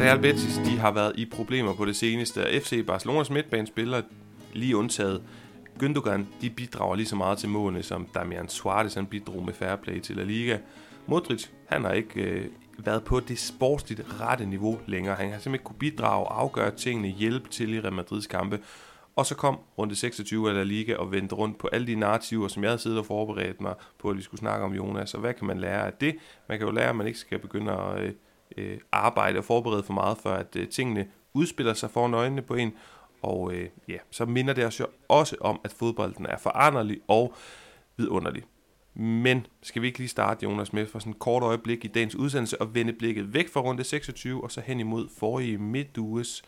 Real Betis de har været i problemer på det seneste, og FC Barcelonas midtbanespillere, lige undtaget Gündogan, de bidrager lige så meget til målene, som Damian Suarez han bidrog med fair play til La Liga. Modric, han har ikke øh, været på det sportsligt rette niveau længere. Han har simpelthen ikke kunne bidrage, afgøre tingene, hjælpe til i Real Madrids kampe. Og så kom runde 26 af La Liga og vendte rundt på alle de narrativer, som jeg havde siddet og forberedt mig på, at vi skulle snakke om Jonas. Og hvad kan man lære af det? Man kan jo lære, at man ikke skal begynde at øh, øh, arbejde og forberede for meget, for at øh, tingene udspiller sig foran øjnene på en. Og øh, ja, så minder det os jo også om, at fodbolden er foranderlig og vidunderlig. Men skal vi ikke lige starte, Jonas, med for sådan et kort øjeblik i dagens udsendelse og vende blikket væk fra runde 26 og så hen imod forrige midtuges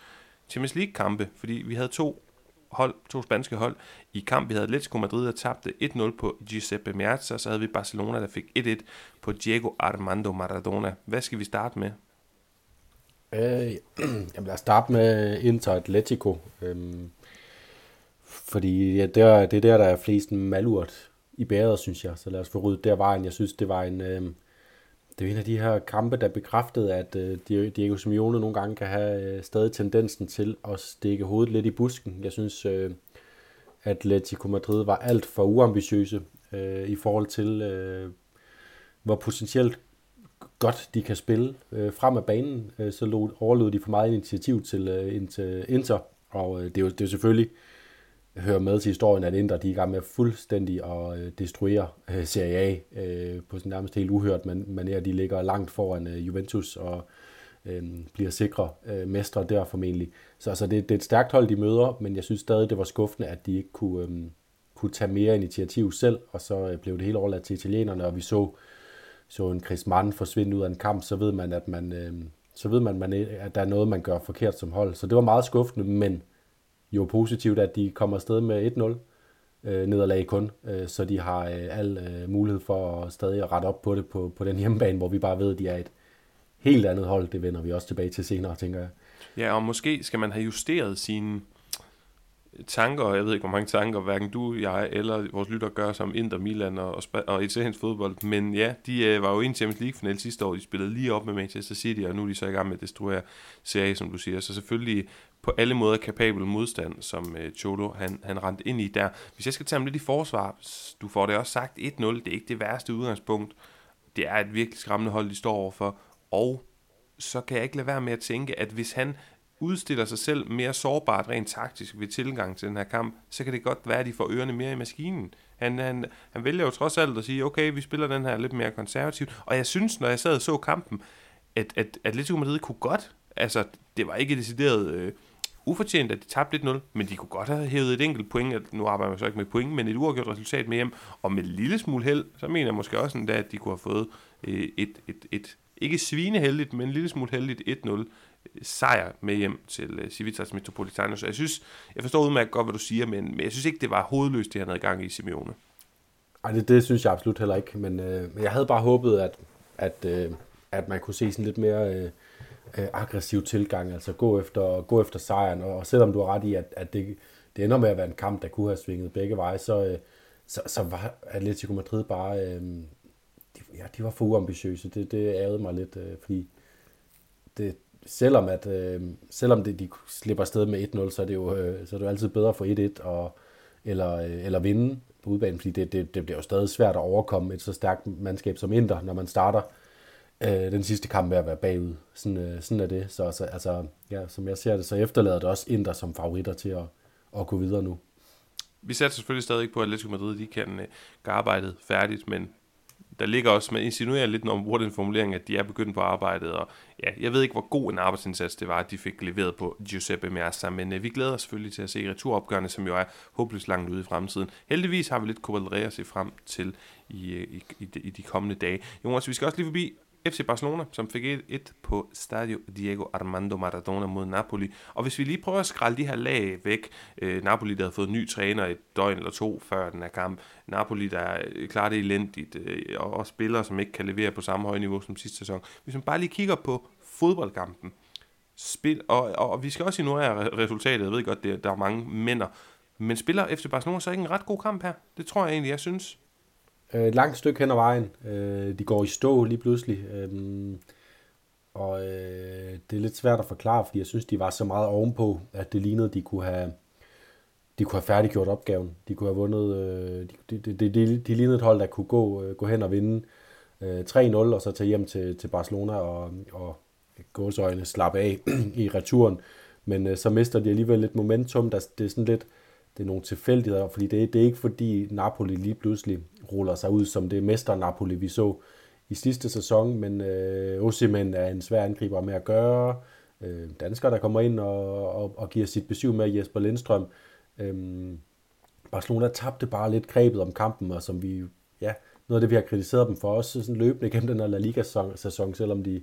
Champions League-kampe, fordi vi havde to hold, to spanske hold i kamp. Vi havde Atletico Madrid, der tabte 1-0 på Giuseppe Meazza, så havde vi Barcelona, der fik 1-1 på Diego Armando Maradona. Hvad skal vi starte med? Øh, jamen lad os starte med Inter Atletico. Øhm, fordi ja, der, det er der, der er flest malurt i bæret, synes jeg. Så lad os få ryddet der vejen. Jeg synes, det var en... Øh, det er en af de her kampe, der bekræftede, at øh, Diego Simeone nogle gange kan have øh, stadig tendensen til at stikke hovedet lidt i busken. Jeg synes, øh, Atletico Madrid var alt for uambitiøse øh, i forhold til, øh, hvor potentielt godt de kan spille øh, frem af banen. Øh, så lod, overlod de for meget initiativ til, øh, til Inter, og øh, det, er jo, det er jo selvfølgelig hører med til historien, at Inter de er i gang med fuldstændig at øh, destruere øh, Serie A øh, på sådan nærmest helt uhørt man, manier. De ligger langt foran øh, Juventus og øh, bliver sikre øh, mestre der formentlig. Så altså, det, det er et stærkt hold, de møder, men jeg synes stadig, det var skuffende, at de ikke kunne, øh, kunne tage mere initiativ selv, og så øh, blev det helt overladt til italienerne, og vi så, så en Chris Mann forsvinde ud af en kamp, så ved man, at man... Øh, så ved man, man, at der er noget, man gør forkert som hold. Så det var meget skuffende, men jo positivt, at de kommer afsted med 1-0 øh, nederlag kun, øh, så de har øh, al øh, mulighed for at stadig at rette op på det på, på den hjemmebane, hvor vi bare ved, at de er et helt andet hold. Det vender vi også tilbage til senere, tænker jeg. Ja, og måske skal man have justeret sine tanker, og jeg ved ikke, hvor mange tanker, hverken du, jeg eller vores lytter gør som Inter, Milan og, og, og italiensk fodbold. Men ja, de øh, var jo i en Champions League-final sidste år. De spillede lige op med Manchester City, og nu er de så i gang med at destruere Serie som du siger. Så selvfølgelig på alle måder kapabel modstand, som øh, Cholo han, han rendte ind i der. Hvis jeg skal tage ham lidt i forsvar, du får det også sagt 1-0, det er ikke det værste udgangspunkt. Det er et virkelig skræmmende hold, de står overfor. Og så kan jeg ikke lade være med at tænke, at hvis han udstiller sig selv mere sårbart rent taktisk ved tilgang til den her kamp, så kan det godt være, at de får ørerne mere i maskinen. Han, han, han vælger jo trods alt at sige, okay, vi spiller den her lidt mere konservativt. Og jeg synes, når jeg sad og så kampen, at, at Atletico Madrid kunne godt, altså det var ikke decideret øh, ufortjent, at de tabte 1-0, men de kunne godt have hævet et enkelt point, at nu arbejder man så ikke med point, men et uafgjort resultat med hjem, og med en lille smule held, så mener jeg måske også endda, at de kunne have fået øh, et, et, et, ikke svineheldigt, men en lille smule heldigt 1-0 sejr med hjem til øh, Civitas Metropolitano. Så jeg synes, jeg forstår udmærket godt, hvad du siger, men, men jeg synes ikke, det var hovedløst, det han havde gang i Simeone. Nej, det, det synes jeg absolut heller ikke, men, øh, men jeg havde bare håbet, at, at, øh, at man kunne se sådan lidt mere øh, øh, aggressiv tilgang, altså gå efter, gå efter sejren, og, og selvom du har ret i, at, at det, det ender med at være en kamp, der kunne have svinget begge veje, så, øh, så, så var Atletico Madrid bare, øh, de, ja, de var for uambitiøse, det, det ærede mig lidt, øh, fordi det, selvom at øh, selvom det, de slipper afsted med 1-0, så er det jo øh, så er det jo altid bedre at få 1-1 og eller øh, eller vinde på udbanen, fordi det, det, det bliver jo stadig svært at overkomme et så stærkt mandskab som Inter, når man starter øh, den sidste kamp med at være bagud. Sådan, øh, sådan er det. Så, så altså, ja, som jeg ser det, så efterlader det også Inter som favoritter til at, at gå videre nu. Vi sætter selvfølgelig stadig på, at Atletico Madrid de kan øh, gøre arbejdet færdigt, men der ligger også, man insinuerer lidt, når man bruger den formulering, at de er begyndt på arbejdet, og ja, jeg ved ikke, hvor god en arbejdsindsats det var, at de fik leveret på Giuseppe Meazza, men øh, vi glæder os selvfølgelig til at se returopgørende, som jo er håbløst langt ude i fremtiden. Heldigvis har vi lidt Copa at se frem til i, øh, i, i, i de kommende dage. Jonas, vi skal også lige forbi FC Barcelona, som fik 1 på Stadio Diego Armando Maradona mod Napoli. Og hvis vi lige prøver at skralde de her lag væk, øh, Napoli der havde fået ny træner et døgn eller to før den her kamp, Napoli der er klarer det elendigt, øh, og, og spillere, som ikke kan levere på samme høje niveau som sidste sæson. Hvis man bare lige kigger på fodboldkampen, spil, og, og, og vi skal også ignorere resultatet, jeg ved godt, det, der er mange mænd, men spiller FC Barcelona så ikke en ret god kamp her? Det tror jeg egentlig, jeg synes. Øh, et langt stykke hen ad vejen. Øh, de går i stå lige pludselig. Øh, Og øh, det er lidt svært at forklare, fordi jeg synes, de var så meget ovenpå, at det lignede, de kunne have, de kunne have færdiggjort opgaven. De kunne have vundet, øh, de, de, de, de, de lignede et hold, der kunne gå, øh, gå hen og vinde øh, 3-0, og så tage hjem til, til Barcelona og, og gåsøjne slappe af i returen. Men øh, så mister de alligevel lidt momentum. Der, det er sådan lidt, det er nogle tilfældigheder, fordi det, det er ikke fordi Napoli lige pludselig ruller sig ud som det mester Napoli, vi så i sidste sæson, men øh, Osimhen er en svær angriber med at gøre. Øh, dansker, der kommer ind og, og, og giver sit besøg med Jesper Lindstrøm. Øh, Barcelona tabte bare lidt grebet om kampen, og som vi, ja, noget af det, vi har kritiseret dem for, også sådan løbende gennem den her La Liga-sæson, selvom de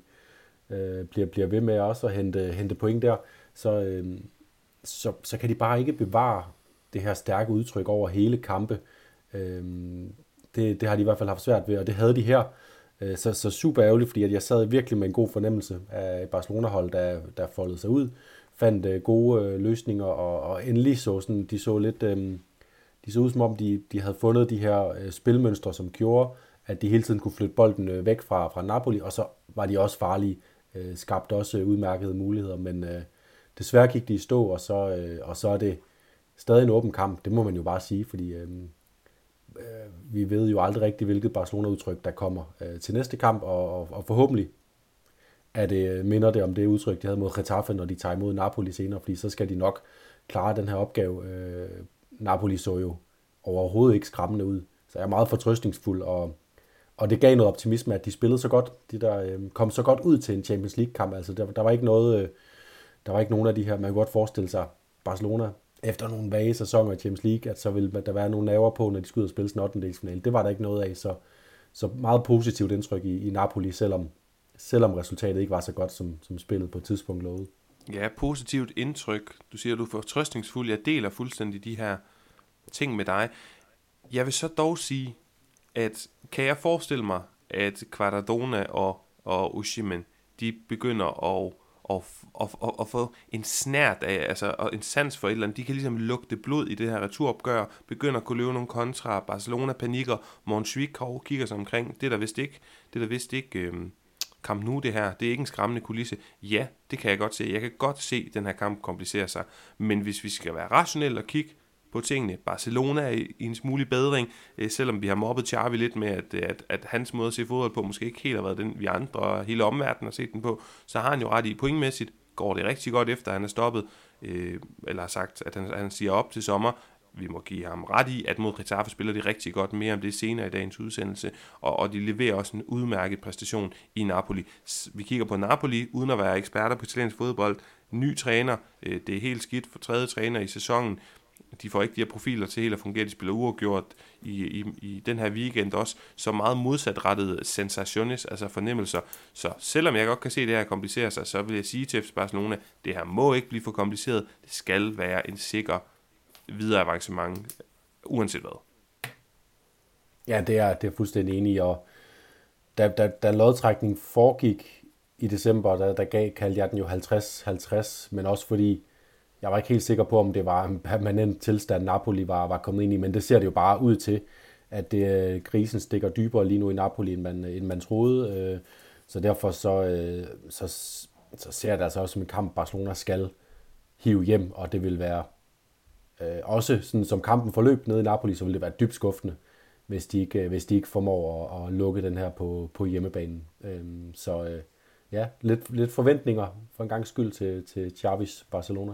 øh, bliver, bliver ved med også at hente, hente point der, så, øh, så, så kan de bare ikke bevare det her stærke udtryk over hele kampe. Øh, det, det har de i hvert fald haft svært ved, og det havde de her. Øh, så, så super ærgerligt, fordi at jeg sad virkelig med en god fornemmelse af Barcelona-hold, der, der foldede sig ud, fandt øh, gode øh, løsninger, og, og endelig så sådan, de så lidt, øh, de så ud som om, de, de havde fundet de her øh, spilmønstre, som gjorde, at de hele tiden kunne flytte bolden øh, væk fra, fra Napoli, og så var de også farlige, øh, skabte også øh, udmærkede muligheder, men øh, desværre gik de i stå, og så, øh, og så er det stadig en åben kamp, det må man jo bare sige, fordi øh, øh, vi ved jo aldrig rigtigt, hvilket Barcelona-udtryk, der kommer øh, til næste kamp, og, og, og forhåbentlig er det, øh, minder det om det udtryk, de havde mod Getafe, når de tager imod Napoli senere, fordi så skal de nok klare den her opgave. Øh, Napoli så jo overhovedet ikke skræmmende ud, så jeg er meget fortrøstningsfuld, og, og det gav noget optimisme, at de spillede så godt, de der øh, kom så godt ud til en Champions League-kamp, altså der, der var ikke noget, øh, der var ikke nogen af de her, man kan godt forestille sig, Barcelona efter nogle vage sæsoner i Champions League, at så ville der være nogle naver på, når de skulle ud og spille sådan 8. delsfinale. Det var der ikke noget af, så, så meget positivt indtryk i, i Napoli, selvom, selvom resultatet ikke var så godt, som, som spillet på et tidspunkt lovede. Ja, positivt indtryk. Du siger, at du er fortrøstningsfuld. Jeg deler fuldstændig de her ting med dig. Jeg vil så dog sige, at kan jeg forestille mig, at Quadradona og, og Ushimen, de begynder at og, og, og, og få en snært af, altså og en sans for et eller andet. De kan ligesom lugte blod i det her returopgør, begynder at kunne løbe nogle kontra, Barcelona panikker, Montjuic kigger sig omkring, det er der vist ikke, det er der vist ikke øh, kamp nu det her, det er ikke en skræmmende kulisse. Ja, det kan jeg godt se, jeg kan godt se den her kamp komplicerer sig, men hvis vi skal være rationelle og kigge på tingene. Barcelona er i en smule bedring, øh, selvom vi har mobbet Xavi lidt med, at, øh, at, at hans måde at se fodbold på måske ikke helt har været den, vi andre og hele omverdenen har set den på, så har han jo ret i pointmæssigt, går det rigtig godt efter, at han er stoppet, øh, eller har sagt, at han, han siger op til sommer, vi må give ham ret i, at mod Getafe spiller de rigtig godt, mere om det senere i dagens udsendelse, og, og de leverer også en udmærket præstation i Napoli. Vi kigger på Napoli, uden at være eksperter på italiensk fodbold, ny træner, øh, det er helt skidt for tredje træner i sæsonen, de får ikke de her profiler til helt at fungere. De spiller uafgjort i, i, i den her weekend også. Så meget modsatrettede sensationes, altså fornemmelser. Så selvom jeg godt kan se, at det her komplicerer sig, så vil jeg sige til FC Barcelona, det her må ikke blive for kompliceret. Det skal være en sikker videre avancement, uanset hvad. Ja, det er, det er fuldstændig enig i, og da, da, da lodtrækningen foregik i december, der, der gav, kaldte jeg den jo 50-50, men også fordi jeg var ikke helt sikker på, om det var en permanent tilstand, Napoli var, var kommet ind i, men det ser det jo bare ud til, at det, øh, krisen stikker dybere lige nu i Napoli, end man, end man troede. Øh, så derfor så, øh, så, så ser det altså også som en kamp, Barcelona skal hive hjem, og det vil være også sådan, som kampen forløb nede i Napoli, så vil det være dybt skuffende, hvis de ikke, hvis de ikke formår at, at lukke den her på, på hjemmebanen. Øhm, så ja, lidt, lidt forventninger for en gang skyld til, til Chavis Barcelona.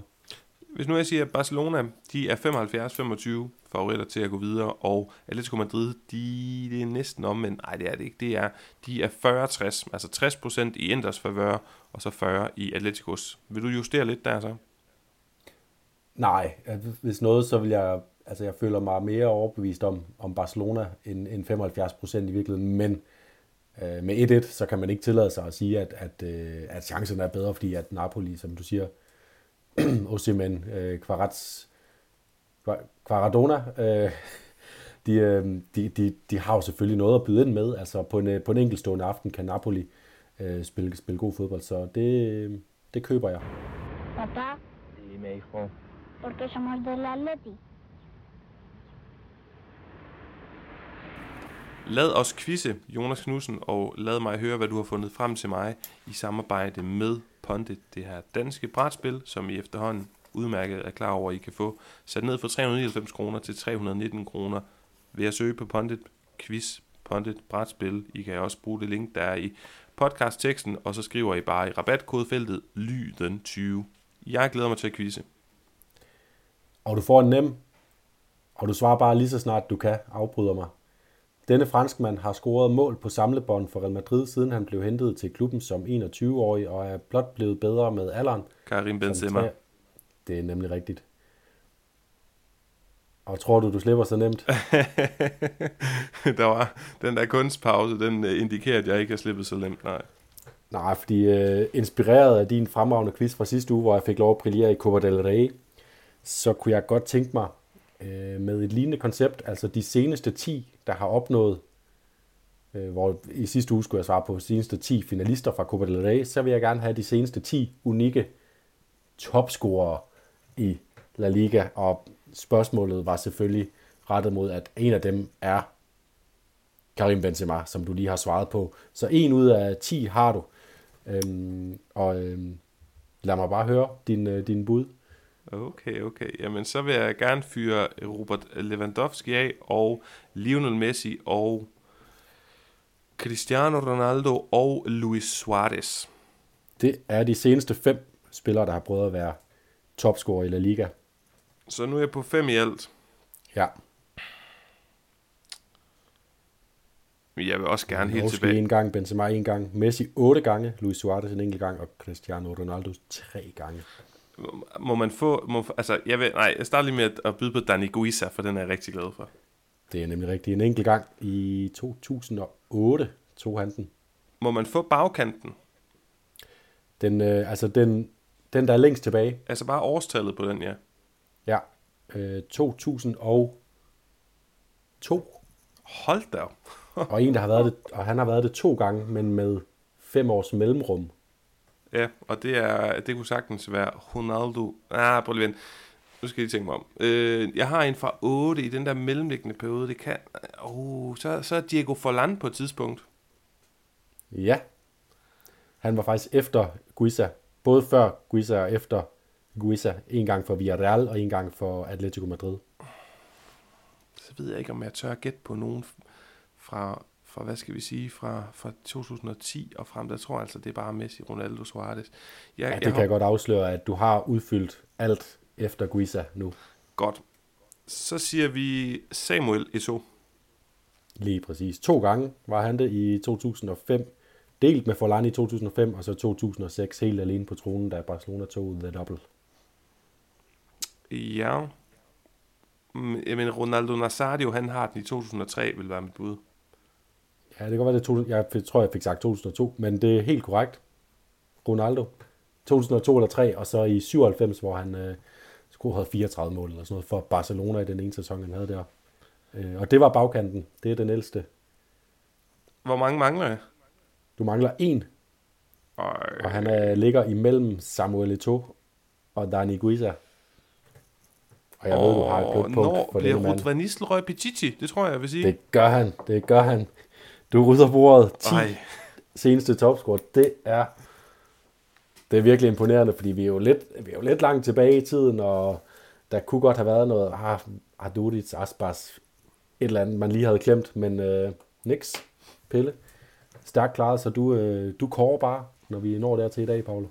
Hvis nu jeg siger, at Barcelona de er 75-25 favoritter til at gå videre, og Atletico Madrid, de, det er næsten om, men nej, det er det ikke. Det er, de er 40-60, altså 60% i Inders favør, og så 40 i Atleticos. Vil du justere lidt der så? Nej, hvis noget, så vil jeg, altså jeg føler mig mere overbevist om, om Barcelona end, end 75% i virkeligheden, men øh, med 1-1, så kan man ikke tillade sig at sige, at, at, øh, at chancen er bedre, fordi at Napoli, som du siger, Osimhen, øh, Kvarats, Quaradona, øh, de, øh, de, de, de har jo selvfølgelig noget at byde ind med. Altså på en, øh, på en enkeltstående aften kan Napoli øh, spille, spille god fodbold, så det, det køber jeg. Papa? Dime, hijo. ¿Por qué somos del Atleti? Lad os quizze, Jonas Knudsen, og lad mig høre, hvad du har fundet frem til mig i samarbejde med Pondit, det her danske brætspil, som I efterhånden udmærket er klar over, at I kan få sat ned fra 399 kroner til 319 kroner ved at søge på Pondit Quiz, Pondit Brætspil. I kan også bruge det link, der er i podcastteksten, og så skriver I bare i rabatkodefeltet lyden 20. Jeg glæder mig til at quizze. Og du får en nem, og du svarer bare lige så snart du kan, afbryder mig. Denne franskmand har scoret mål på samlebånd for Real Madrid, siden han blev hentet til klubben som 21-årig, og er blot blevet bedre med alderen. Karim Benzema. Det er nemlig rigtigt. Og tror du, du slipper så nemt? der var den der kunstpause, den øh, indikerer, at jeg ikke har slippet så nemt, nej. Nej, fordi uh, inspireret af din fremragende quiz fra sidste uge, hvor jeg fik lov at brillere i Copa del Rey, så kunne jeg godt tænke mig øh, med et lignende koncept, altså de seneste 10, der har opnået, øh, hvor i sidste uge skulle jeg svare på de seneste 10 finalister fra Copa del Rey, så vil jeg gerne have de seneste 10 unikke topscorere i La Liga, og spørgsmålet var selvfølgelig rettet mod, at en af dem er Karim Benzema, som du lige har svaret på. Så en ud af 10 har du. Øhm, og øhm, lad mig bare høre din, øh, din bud. Okay, okay. Jamen, så vil jeg gerne fyre Robert Lewandowski af, og Lionel Messi, og Cristiano Ronaldo og Luis Suarez. Det er de seneste fem spillere, der har prøvet at være topscorer i La Liga. Så nu er jeg på fem i alt. Ja. Men jeg vil også gerne helt tilbage. en gang, Benzema en gang, Messi otte gange, Luis Suarez en enkelt gang, og Cristiano Ronaldo tre gange. Må man få... Må, altså, jeg vil, nej, jeg starter lige med at, at byde på Dani Guisa, for den er jeg rigtig glad for. Det er nemlig rigtigt. En enkelt gang i 2008 tog han den. Må man få bagkanten? Den, øh, altså den, den, der er længst tilbage. Altså bare årstallet på den, ja. Ja. Øh, 2002. Hold da og en, der har været det, og han har været det to gange, men med fem års mellemrum. Ja, og det er det kunne sagtens være Ronaldo. Ah, prøv lige vent. Nu skal jeg lige tænke mig om. Øh, jeg har en fra 8 i den der mellemliggende periode. Det kan... Oh, så, så er Diego Forlan på et tidspunkt. Ja. Han var faktisk efter Guisa. Både før Guisa og efter Guisa. En gang for Villarreal og en gang for Atletico Madrid. Så ved jeg ikke, om jeg tør gætte på nogen fra, fra hvad skal vi sige, fra, fra 2010 og frem. Der tror jeg altså, det er bare Messi, Ronaldo, Suarez. Jeg, Ja, det kan jeg godt afsløre, at du har udfyldt alt efter Guisa nu. Godt. Så siger vi Samuel Eto'o. Lige præcis. To gange var han det i 2005. Delt med Forlan i 2005, og så 2006 helt alene på tronen, da Barcelona tog The Double. Ja. Mm, Men Ronaldo Nazario, han har den i 2003, vil være mit bud. Ja, det kan godt være, det to, jeg tror, jeg fik sagt 2002, men det er helt korrekt. Ronaldo. 2002 eller 3, og så i 97, hvor han øh, skulle have 34 mål eller sådan noget for Barcelona i den ene sæson, han havde der. Øh, og det var bagkanten. Det er den ældste. Hvor mange mangler jeg? Du mangler en, og han er, ligger imellem Samuel Eto'o og Dani Guisa. Og jeg ved, du har et blødt punkt Når for bliver. Ruud van Nistelrooy Pichichi? Det tror jeg, jeg vil sige. Det gør han, det gør han. Du rydder bordet 10 Ej. seneste topscore. Det er, det er virkelig imponerende, fordi vi er jo lidt, vi er jo lidt langt tilbage i tiden, og der kunne godt have været noget, ah, Adudic, Aspas, et eller andet, man lige havde klemt, men øh, niks, Pelle. Stærkt klaret, så du, øh, du kårer bare, når vi når der til i dag, Paolo.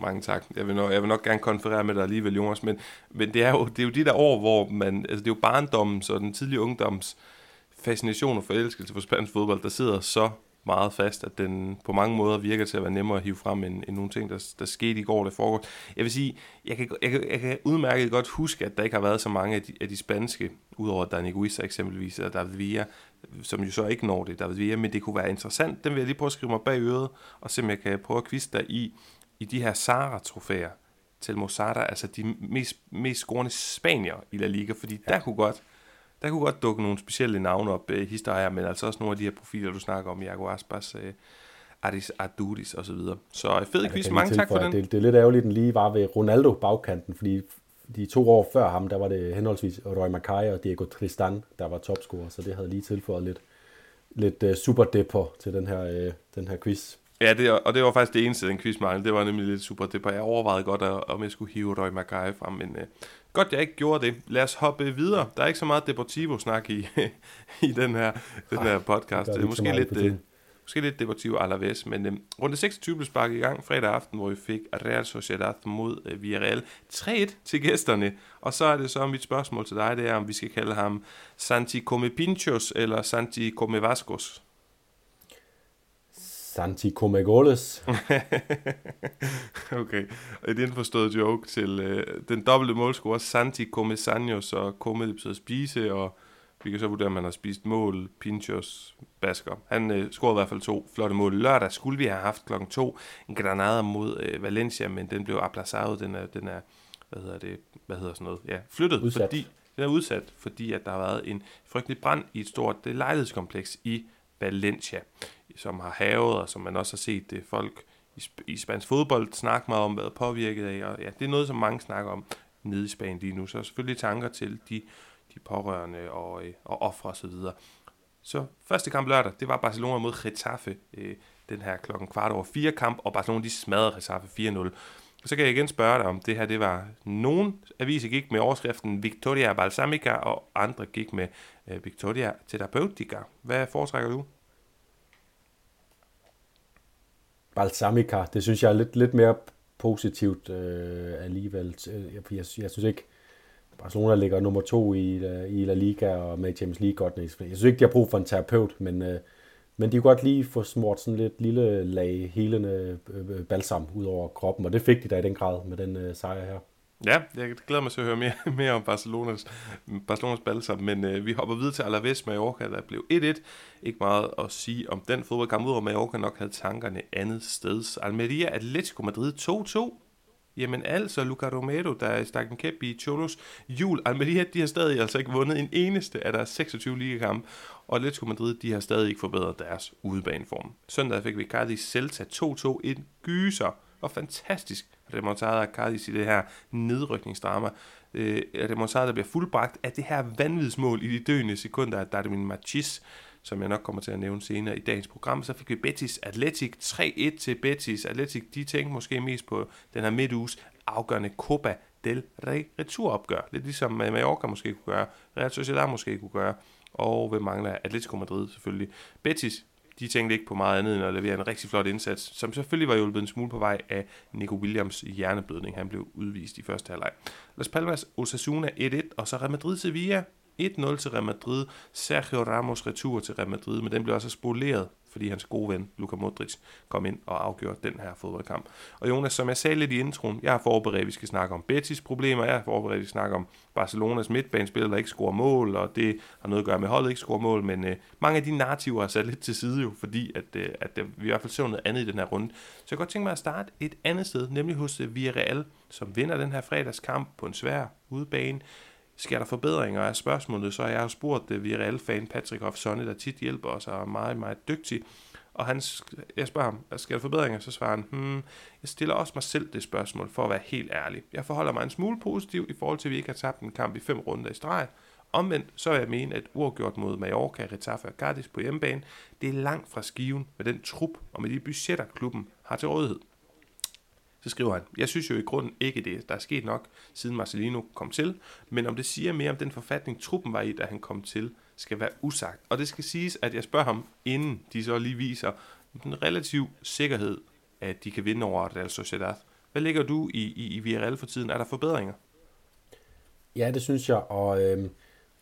Mange tak. Jeg vil, nok, jeg vil nok gerne konferere med dig alligevel, Jonas, men, men det, er jo, det er jo de der år, hvor man, altså det er jo barndommens og den tidlige ungdoms fascination og forelskelse for spansk fodbold, der sidder så meget fast, at den på mange måder virker til at være nemmere at hive frem end, end nogle ting, der, der skete i går, der foregår. Jeg vil sige, jeg kan, jeg, kan, jeg kan udmærket godt huske, at der ikke har været så mange af de, af de spanske, udover Dani Guisa eksempelvis, og David Villa, som jo så ikke når det, David Villa, men det kunne være interessant. Den vil jeg lige prøve at skrive mig bag øret, og se om jeg kan prøve at quizze dig i, i de her Sara-trofæer til Mosada, altså de mest, mest scorende spanier i La Liga, fordi ja. der kunne godt der kunne godt dukke nogle specielle navne op, øh, historier, men altså også nogle af de her profiler, du snakker om, Iago Aspas, øh, Aris Adudis og så. Så øh, fed Ja, quiz, mange tak for den. Det, det er lidt ærgerligt, at den lige var ved Ronaldo bagkanten, fordi de to år før ham, der var det henholdsvis Roy Mackay og Diego Tristan, der var topscorer, så det havde lige tilføjet lidt, lidt uh, super depper til den her, uh, den her quiz. Ja, det, og det var faktisk det eneste, den quiz manglede. Det var nemlig lidt super depper. Jeg overvejede godt, om jeg skulle hive Roy Mackay frem, men uh, godt, jeg ikke gjorde det. Lad os hoppe videre. Der er ikke så meget Deportivo-snak i, i den her, den her podcast. Det er måske lidt, uh, måske lidt Deportivo Alaves, men uh, runde 26 blev sparket i gang fredag aften, hvor vi fik Real Sociedad mod uh, Villarreal 3-1 til gæsterne. Og så er det så mit spørgsmål til dig, det er, om vi skal kalde ham Santi Come Pinchos eller Santi Come Vascos. Santi Comegoles. okay, et indforstået joke til øh, den dobbelte målscorer Santi Comesanos, og Come det betyder spise, og vi kan så vurdere, om han har spist mål, Pinchos, Basker. Han øh, scorede i hvert fald to flotte mål. Lørdag skulle vi have haft klokken to en Granada mod øh, Valencia, men den blev aplaceret, den er, den er hvad hedder det, hvad hedder sådan noget, ja, flyttet, udsat. fordi den er udsat, fordi at der har været en frygtelig brand i et stort lejlighedskompleks i Valencia som har havet, og som man også har set det folk i, i spansk fodbold snakke meget om, været påvirket af, og ja, det er noget, som mange snakker om nede i Spanien lige nu. Så selvfølgelig tanker til de, de pårørende og, øh, og ofre osv. Så, så første kamp lørdag, det var Barcelona mod Getafe, øh, den her klokken kvart over fire kamp, og Barcelona de smadrede Getafe 4-0. Så kan jeg igen spørge dig, om det her det var nogen aviser gik med overskriften Victoria Balsamica, og andre gik med øh, Victoria Therapeutica. Hvad foretrækker du? Balsamica, det synes jeg er lidt, lidt mere positivt øh, alligevel. Øh, jeg, jeg, jeg synes ikke, Barcelona ligger nummer to i, øh, i La Liga og med Champions League godt Jeg synes ikke, de har brug for en terapeut, men, øh, men de kunne godt lige få smurt sådan lidt lille lag helende øh, øh balsam ud over kroppen, og det fik de da i den grad med den øh, sejr her. Ja, jeg glæder mig til at høre mere, mere om Barcelonas, Barcelonas balser, men øh, vi hopper videre til Alaves Mallorca, der blev 1-1. Ikke meget at sige om den fodboldkamp, udover Mallorca nok havde tankerne andet sted. Almeria Atletico Madrid 2-2. Jamen altså, Luca Romero, der stak en kæp i Cholos jul. Almeria, de har stadig altså ikke vundet en eneste af deres 26 ligakampe, og Atletico Madrid, de har stadig ikke forbedret deres udebaneform. Søndag fik vi Cardiff Celta 2-2, en gyser, og fantastisk remontada og Cardis i det her nedrykningsdrama. Øh, remontada, der bliver fuldbragt af det her vanvidsmål i de døende sekunder af Darwin Machis, som jeg nok kommer til at nævne senere i dagens program. Så fik vi Betis Atletic 3-1 til Betis. Atletic, de tænkte måske mest på den her midtuges afgørende Copa del Rey returopgør. Lidt ligesom øh, Mallorca måske kunne gøre, Real Sociedad måske kunne gøre, og hvem mangler Atletico Madrid selvfølgelig. Betis, de tænkte ikke på meget andet end at levere en rigtig flot indsats, som selvfølgelig var hjulpet en smule på vej af Nico Williams hjerneblødning. Han blev udvist i første halvleg. Las Palmas Osasuna 1-1, og så Real Madrid Sevilla 1-0 til Real Madrid. Sergio Ramos retur til Real Madrid, men den blev også spoleret fordi hans gode ven, Luka Modric, kom ind og afgjorde den her fodboldkamp. Og Jonas, som jeg sagde lidt i introen, jeg har forberedt, at vi skal snakke om Betis problemer, jeg har forberedt, at vi skal snakke om Barcelonas midtbanespiller, der ikke scorer mål, og det har noget at gøre med, holdet ikke scorer mål, men øh, mange af de narrativer er sat lidt til side jo, fordi at, øh, at øh, vi i hvert fald ser noget andet i den her runde. Så jeg kan godt tænke mig at starte et andet sted, nemlig hos øh, Villarreal, som vinder den her fredagskamp på en svær udebane. Sker der forbedringer af spørgsmålet, så har jeg spurgt øh, via Real-fan Patrick Hofsonne, der tit hjælper os og er meget, meget dygtig. Og han, jeg spørger ham, skal der forbedringer? Så svarer han, hmm, jeg stiller også mig selv det spørgsmål, for at være helt ærlig. Jeg forholder mig en smule positiv i forhold til, at vi ikke har tabt en kamp i fem runder i streg. Omvendt, så vil jeg mene, at uafgjort mod Mallorca, Retafe og Cardis på hjemmebane, det er langt fra skiven med den trup og med de budgetter, klubben har til rådighed. Så skriver han, jeg synes jo i grunden ikke det, der er sket nok, siden Marcelino kom til, men om det siger mere om den forfatning, truppen var i, da han kom til, skal være usagt. Og det skal siges, at jeg spørger ham, inden de så lige viser en relativ sikkerhed, at de kan vinde over Real Sociedad. Hvad ligger du i, i, i Villarreal for tiden? Er der forbedringer? Ja, det synes jeg, og, øh,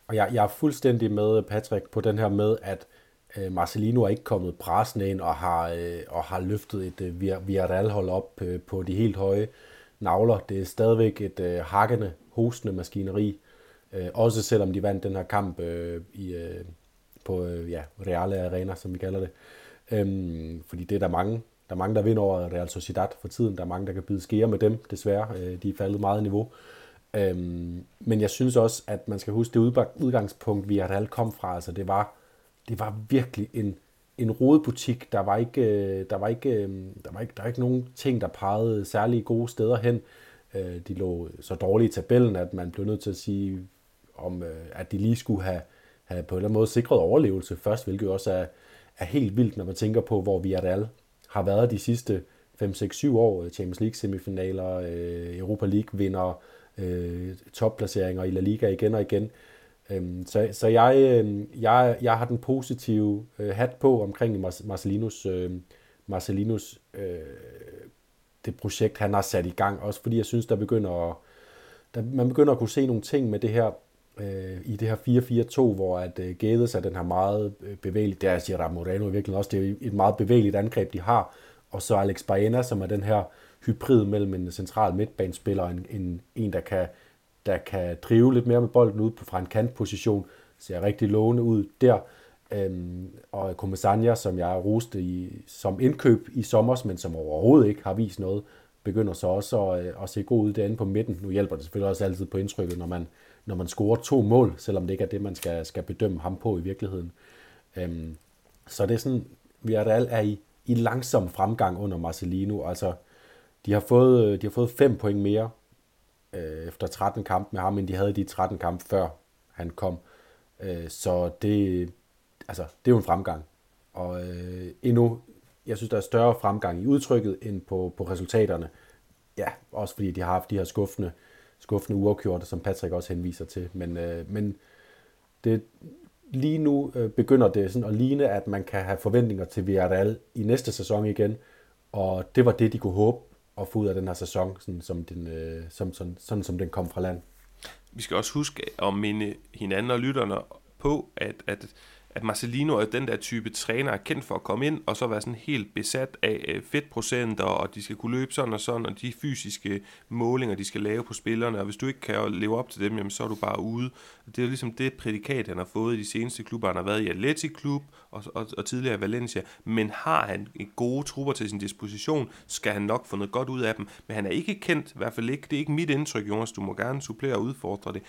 og jeg, jeg er fuldstændig med Patrick på den her med, at øh, Marcelino er ikke kommet pressen ind og har, øh, og har løftet et øh, Villarreal-hold op øh, på de helt høje navler. Det er stadigvæk et øh, hakkende, hostende maskineri, øh, også selvom de vandt den her kamp øh, i, øh, på øh, ja, Reale Arena, som vi kalder det. Øhm, fordi det er der mange, der er mange, der vinder over Real Sociedad for tiden. Der er mange, der kan byde skære med dem, desværre. Øh, de er faldet meget i niveau. Øhm, men jeg synes også, at man skal huske det udgangspunkt, vi Real kom fra. Altså, det var det var virkelig en, en rodebutik. Der var ikke, øh, der var ikke, øh, der var ikke, der var ikke nogen ting, der pegede særlig gode steder hen. Øh, de lå så dårligt i tabellen, at man blev nødt til at sige, om, at de lige skulle have, have på en eller anden måde sikret overlevelse først, hvilket også er, er helt vildt, når man tænker på, hvor vi er har været de sidste 5, 6, 7 år. Champions League semifinaler, Europa League vinder, topplaceringer i La Liga igen og igen. Øhm, så så jeg, øh, jeg, jeg har den positive øh, hat på omkring Marcelinus, øh, Marcelinus øh, det projekt, han har sat i gang. Også fordi jeg synes, der begynder at, der, man begynder at kunne se nogle ting med det her øh, i det her 4-4-2, hvor at øh, Gades er den her meget øh, bevægelige, der er Gerard Moreno i virkeligheden også, det er et meget bevægeligt angreb, de har, og så Alex Baena, som er den her hybrid mellem en central midtbanespiller og en, en, en der, kan, der kan drive lidt mere med bolden ud på, fra en kantposition, ser rigtig lovende ud der. Øhm, og Komesanya, som jeg roste i, som indkøb i sommer, men som overhovedet ikke har vist noget, begynder så også at, øh, at se god ud derinde på midten. Nu hjælper det selvfølgelig også altid på indtrykket, når man, når man scorer to mål, selvom det ikke er det, man skal, skal bedømme ham på i virkeligheden. Øhm, så det er sådan, vi er, er i, i langsom fremgang under Marcelino. Altså, de har fået, øh, de har fået fem point mere øh, efter 13 kampe med ham, end de havde de 13 kampe før han kom. Øh, så det, altså, det er jo en fremgang. Og øh, endnu, jeg synes, der er større fremgang i udtrykket end på, på resultaterne. Ja, også fordi de har haft de her skuffende, skuffende uafgjorte, som Patrick også henviser til. Men, øh, men det, lige nu øh, begynder det sådan at ligne, at man kan have forventninger til Villarreal i næste sæson igen. Og det var det, de kunne håbe at få ud af den her sæson, sådan som den, øh, som, sådan, sådan som den kom fra land. Vi skal også huske at minde hinanden og lytterne på, at, at at Marcelino er den der type træner, er kendt for at komme ind og så være sådan helt besat af øh, fedtprocenter, og de skal kunne løbe sådan og sådan, og de fysiske målinger, de skal lave på spillerne, og hvis du ikke kan leve op til dem, jamen, så er du bare ude. Det er ligesom det prædikat, han har fået i de seneste klubber. Han har været i Atletic Klub og, og, og tidligere i Valencia, men har han gode trupper til sin disposition, skal han nok få noget godt ud af dem. Men han er ikke kendt, i hvert fald ikke, det er ikke mit indtryk, Jonas, du må gerne supplere og udfordre det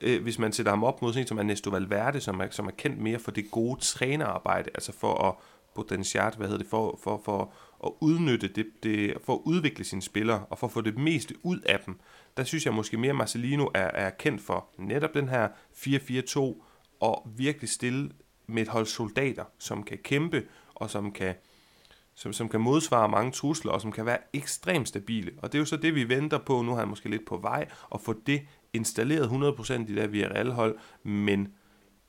øh, hvis man sætter ham op mod sådan som Ernesto Valverde, som er, som er kendt mere for det gode trænerarbejde, altså for at potentiat, hvad hedder det, for, for, for at udnytte det, det, for at udvikle sine spillere, og for at få det meste ud af dem. Der synes jeg måske mere, Marcelino er, er kendt for netop den her 4-4-2, og virkelig stille med et hold soldater, som kan kæmpe, og som kan, som, som kan modsvare mange trusler, og som kan være ekstremt stabile. Og det er jo så det, vi venter på. Nu har han måske lidt på vej, at få det installeret 100% i det der Villarreal-hold, men,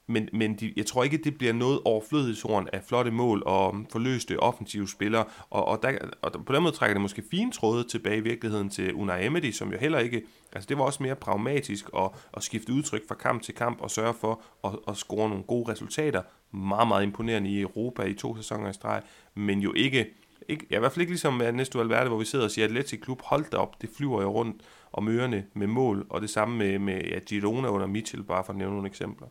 men, men de, jeg tror ikke, det bliver noget overflødighedshorn af flotte mål og forløste offensive spillere, og, og, der, og på den måde trækker det måske fine tråde tilbage i virkeligheden til Unai Emery, som jo heller ikke, altså det var også mere pragmatisk at, at skifte udtryk fra kamp til kamp og sørge for at, at score nogle gode resultater, meget, meget imponerende i Europa i to sæsoner i streg, men jo ikke, ikke ja, i hvert fald ikke ligesom Ernesto Næste Valverde, hvor vi sidder og siger, at Atletic Klub, hold da op, det flyver jo rundt om ørerne med mål, og det samme med, med ja, Girona under Mitchell, bare for at nævne nogle eksempler.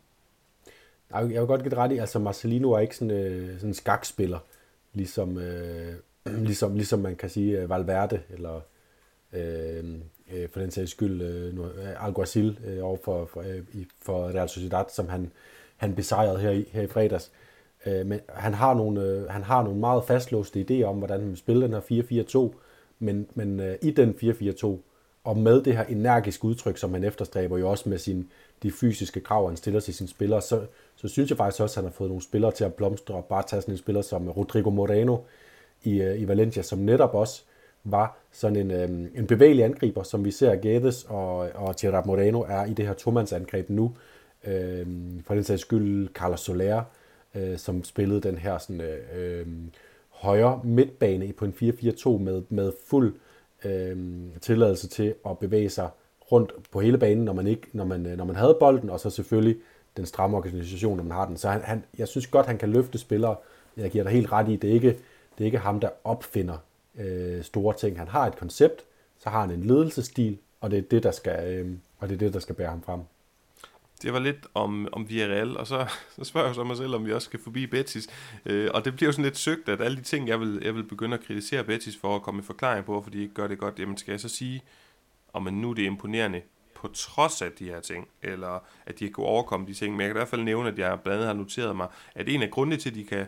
Jeg vil godt give det ret i, altså Marcelino er ikke sådan, øh, sådan en skakspiller, ligesom, øh, ligesom, ligesom man kan sige øh, Valverde, eller øh, øh, for den sags skyld øh, nu, øh, Alguacil øh, over for, for, øh, for Real Sociedad, som han, han besejrede her i, her i fredags. Øh, men han har, nogle, øh, han har nogle meget fastlåste idéer om, hvordan han vil spille den her 4-4-2, men, men øh, i den 4-4-2, og med det her energiske udtryk, som han efterstræber jo også med sin, de fysiske krav, han stiller til sine spillere, så, så synes jeg faktisk også, at han har fået nogle spillere til at blomstre, og bare tage sådan en spiller som Rodrigo Moreno i, øh, i Valencia, som netop også var sådan en, øh, en bevægelig angriber, som vi ser Guedes og, og Gerard Moreno er i det her tomandsangreb nu. Øh, for den sags skyld Carlos Soler, øh, som spillede den her sådan, øh, øh højre midtbane på en 4-4-2 med, med fuld øh, Øhm, tilladelse til at bevæge sig rundt på hele banen, når man, ikke, når man, øh, når man havde bolden, og så selvfølgelig den stramme organisation, når man har den. Så han, han, jeg synes godt, han kan løfte spillere. Jeg giver dig helt ret i, det er ikke, det er ikke ham, der opfinder øh, store ting. Han har et koncept, så har han en ledelsesstil, og det er det, der skal, øh, og det er det, der skal bære ham frem. Det var lidt om, om Villarreal, og så, så spørger jeg så mig selv, om vi også skal forbi Betis. Øh, og det bliver jo sådan lidt søgt, at alle de ting, jeg vil, jeg vil begynde at kritisere Betis for at komme i forklaring på, fordi de ikke gør det godt, jamen skal jeg så sige, om man nu det er imponerende på trods af de her ting, eller at de kan overkomme de ting. Men jeg kan i hvert fald nævne, at jeg blandt andet har noteret mig, at en af grundene til, at de kan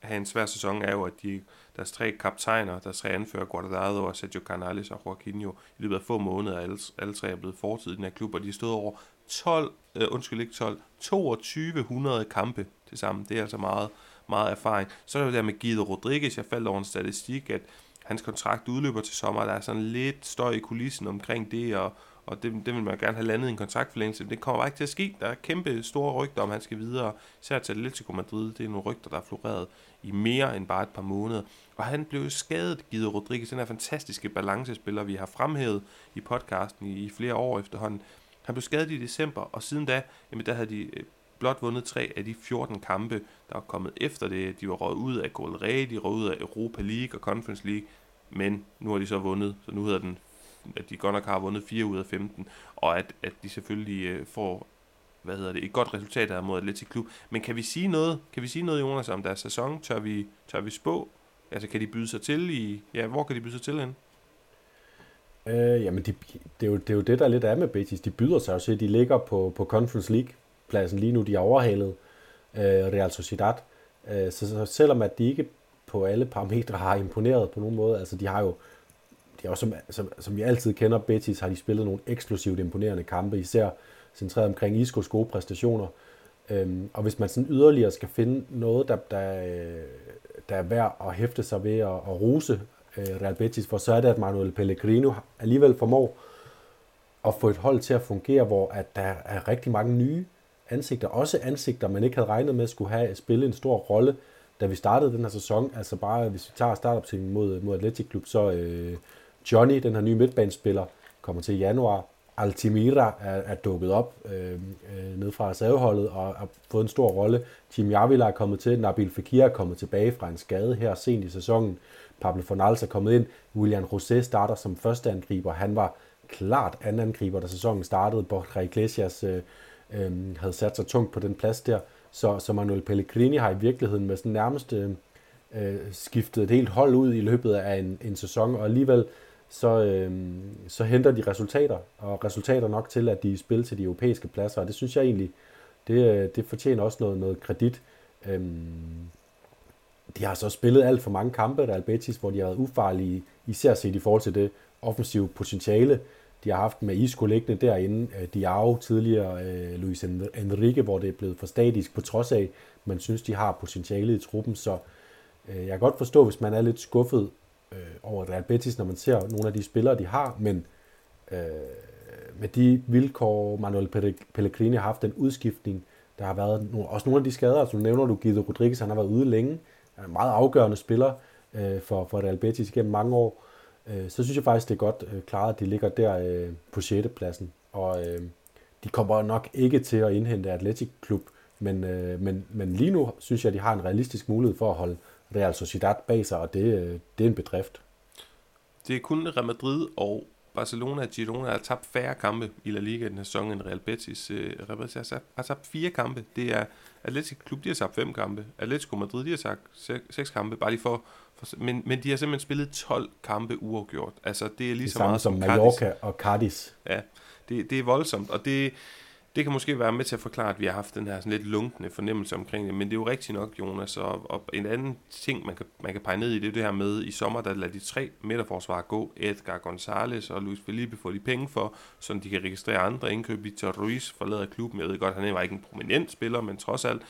have en svær sæson, er jo, at de, deres tre kaptajner, deres tre anfører, Guardado og Sergio Canales og Joaquinho, i løbet af få måneder, alle, alle tre er blevet fortid i den her klub, og de har stået over 12, øh, undskyld ikke 12, 2200 kampe til sammen. Det er altså meget, meget erfaring. Så er det der med Guido Rodriguez, jeg faldt over en statistik, at hans kontrakt udløber til sommer, der er sådan lidt støj i kulissen omkring det, og, og det, det vil man gerne have landet i en kontraktforlængelse. Det kommer bare ikke til at ske. Der er kæmpe store rygter om, han skal videre. Især til Atletico Madrid. Det er nogle rygter, der er floreret i mere end bare et par måneder. Og han blev skadet, Guido Rodriguez, den her fantastiske balancespiller, vi har fremhævet i podcasten i, i flere år efterhånden. Han blev skadet i december, og siden da, jamen der havde de øh, blot vundet tre af de 14 kampe, der var kommet efter det. De var røget ud af Gold Ray, de røget ud af Europa League og Conference League, men nu har de så vundet, så nu hedder den, at de godt nok har vundet 4 ud af 15, og at, at de selvfølgelig øh, får hvad hedder det, et godt resultat der mod Atletic Klub. Men kan vi sige noget, kan vi sige noget, Jonas, om deres sæson? Tør vi, tør vi spå? Altså, kan de byde sig til i... Ja, hvor kan de byde sig til hen? Øh, jamen, de, det, er jo, det er jo det, der lidt er med Betis. De byder sig jo til, de ligger på, på Conference League-pladsen lige nu. De er overhalet øh, Real Sociedad. Øh, så, så selvom at de ikke på alle parametre har imponeret på nogen måde, altså de har jo, de er også, som, som, som vi altid kender Betis, har de spillet nogle eksklusivt imponerende kampe, især centreret omkring Iscos gode præstationer. Øhm, og hvis man sådan yderligere skal finde noget, der, der, øh, der er værd at hæfte sig ved at, at rose Øh, Real Betis for, så er det, at Manuel Pellegrino alligevel formår at få et hold til at fungere, hvor at der er rigtig mange nye ansigter, også ansigter, man ikke havde regnet med skulle have spillet en stor rolle, da vi startede den her sæson. Altså bare, hvis vi tager startopstillingen mod, mod Atletic Klub, så øh, Johnny, den her nye midtbanespiller, kommer til i januar. Altimira er, er dukket op øh, øh, ned fra reserveholdet og har fået en stor rolle. Tim Javila er kommet til, Nabil Fekir er kommet tilbage fra en skade her sent i sæsonen. Pablo Fornals er kommet ind. William José starter som første angriber. Han var klart anden angriber, da sæsonen startede. Borja Iglesias øh, øh, havde sat sig tungt på den plads der. Så, så Manuel Pellegrini har i virkeligheden med sådan nærmest øh, øh skiftet et helt hold ud i løbet af en, en sæson, og alligevel så, øh, så henter de resultater, og resultater nok til, at de spiller til de europæiske pladser, og det synes jeg egentlig, det, øh, det fortjener også noget, noget kredit. Øhm, de har så spillet alt for mange kampe, der Betis, hvor de har været ufarlige, især set i forhold til det offensive potentiale, de har haft med Isco liggende derinde. Øh, Diao tidligere, øh, Luis Enrique, hvor det er blevet for statisk, på trods af, man synes, de har potentiale i truppen. Så øh, jeg kan godt forstå, hvis man er lidt skuffet over Real Betis, når man ser nogle af de spillere, de har, men øh, med de vilkår, Manuel Pellegrini har haft, den udskiftning, der har været også nogle af de skader, altså nævner du Guido Rodriguez, han har været ude længe, er en meget afgørende spiller øh, for, for Real Betis gennem mange år, øh, så synes jeg faktisk, det er godt øh, klaret, at de ligger der øh, på 6. pladsen. Og øh, de kommer nok ikke til at indhente Atletic Klub, men, øh, men, men lige nu synes jeg, at de har en realistisk mulighed for at holde Real Sociedad bag sig, og det, øh, det er en bedrift. Det er kun Real Madrid og Barcelona og Girona har tabt færre kampe i La Liga den her sæson end Real Betis. Øh, Real Betis har tabt fire kampe. Det er Atletic Klub, de har tabt fem kampe. Atletico Madrid, de har tabt seks kampe, bare lige for men, men de har simpelthen spillet 12 kampe uafgjort. Altså, det er lige det så meget som Mallorca Cardis. og Cardis. Ja, det, det er voldsomt, og det, det kan måske være med til at forklare, at vi har haft den her sådan lidt lunkende fornemmelse omkring det, men det er jo rigtigt nok, Jonas, og, og en anden ting, man kan, man kan pege ned i, det er det her med, i sommer, der lader de tre midterforsvar gå, Edgar Gonzalez og Luis Felipe får de penge for, så de kan registrere andre indkøb. Victor Ruiz forlader klubben, jeg ved godt, han var ikke en prominent spiller, men trods alt,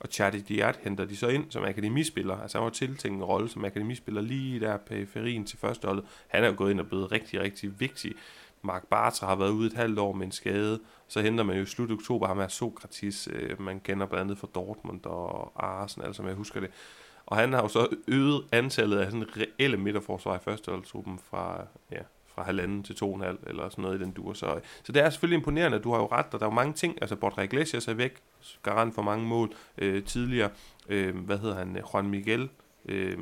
og Charlie Diat henter de så ind som akademispiller. Altså han var tiltænkt en rolle som akademispiller lige der periferien til førsteholdet. Han er jo gået ind og blevet rigtig, rigtig vigtig. Mark Bartra har været ude et halvt år med en skade. Så henter man jo i slut oktober ham her Sokratis. Øh, man kender blandt andet fra Dortmund og Arsenal, som jeg husker det. Og han har jo så øget antallet af sådan reelle midterforsvar i førsteholdstruppen fra, ja, fra halvanden til to og en halv, eller sådan noget i den dur. Så, så det er selvfølgelig imponerende, at du har jo ret, og der er jo mange ting. Altså, Bortre Iglesias er væk, garant for mange mål øh, tidligere. Øh, hvad hedder han? Juan Miguel. Øh,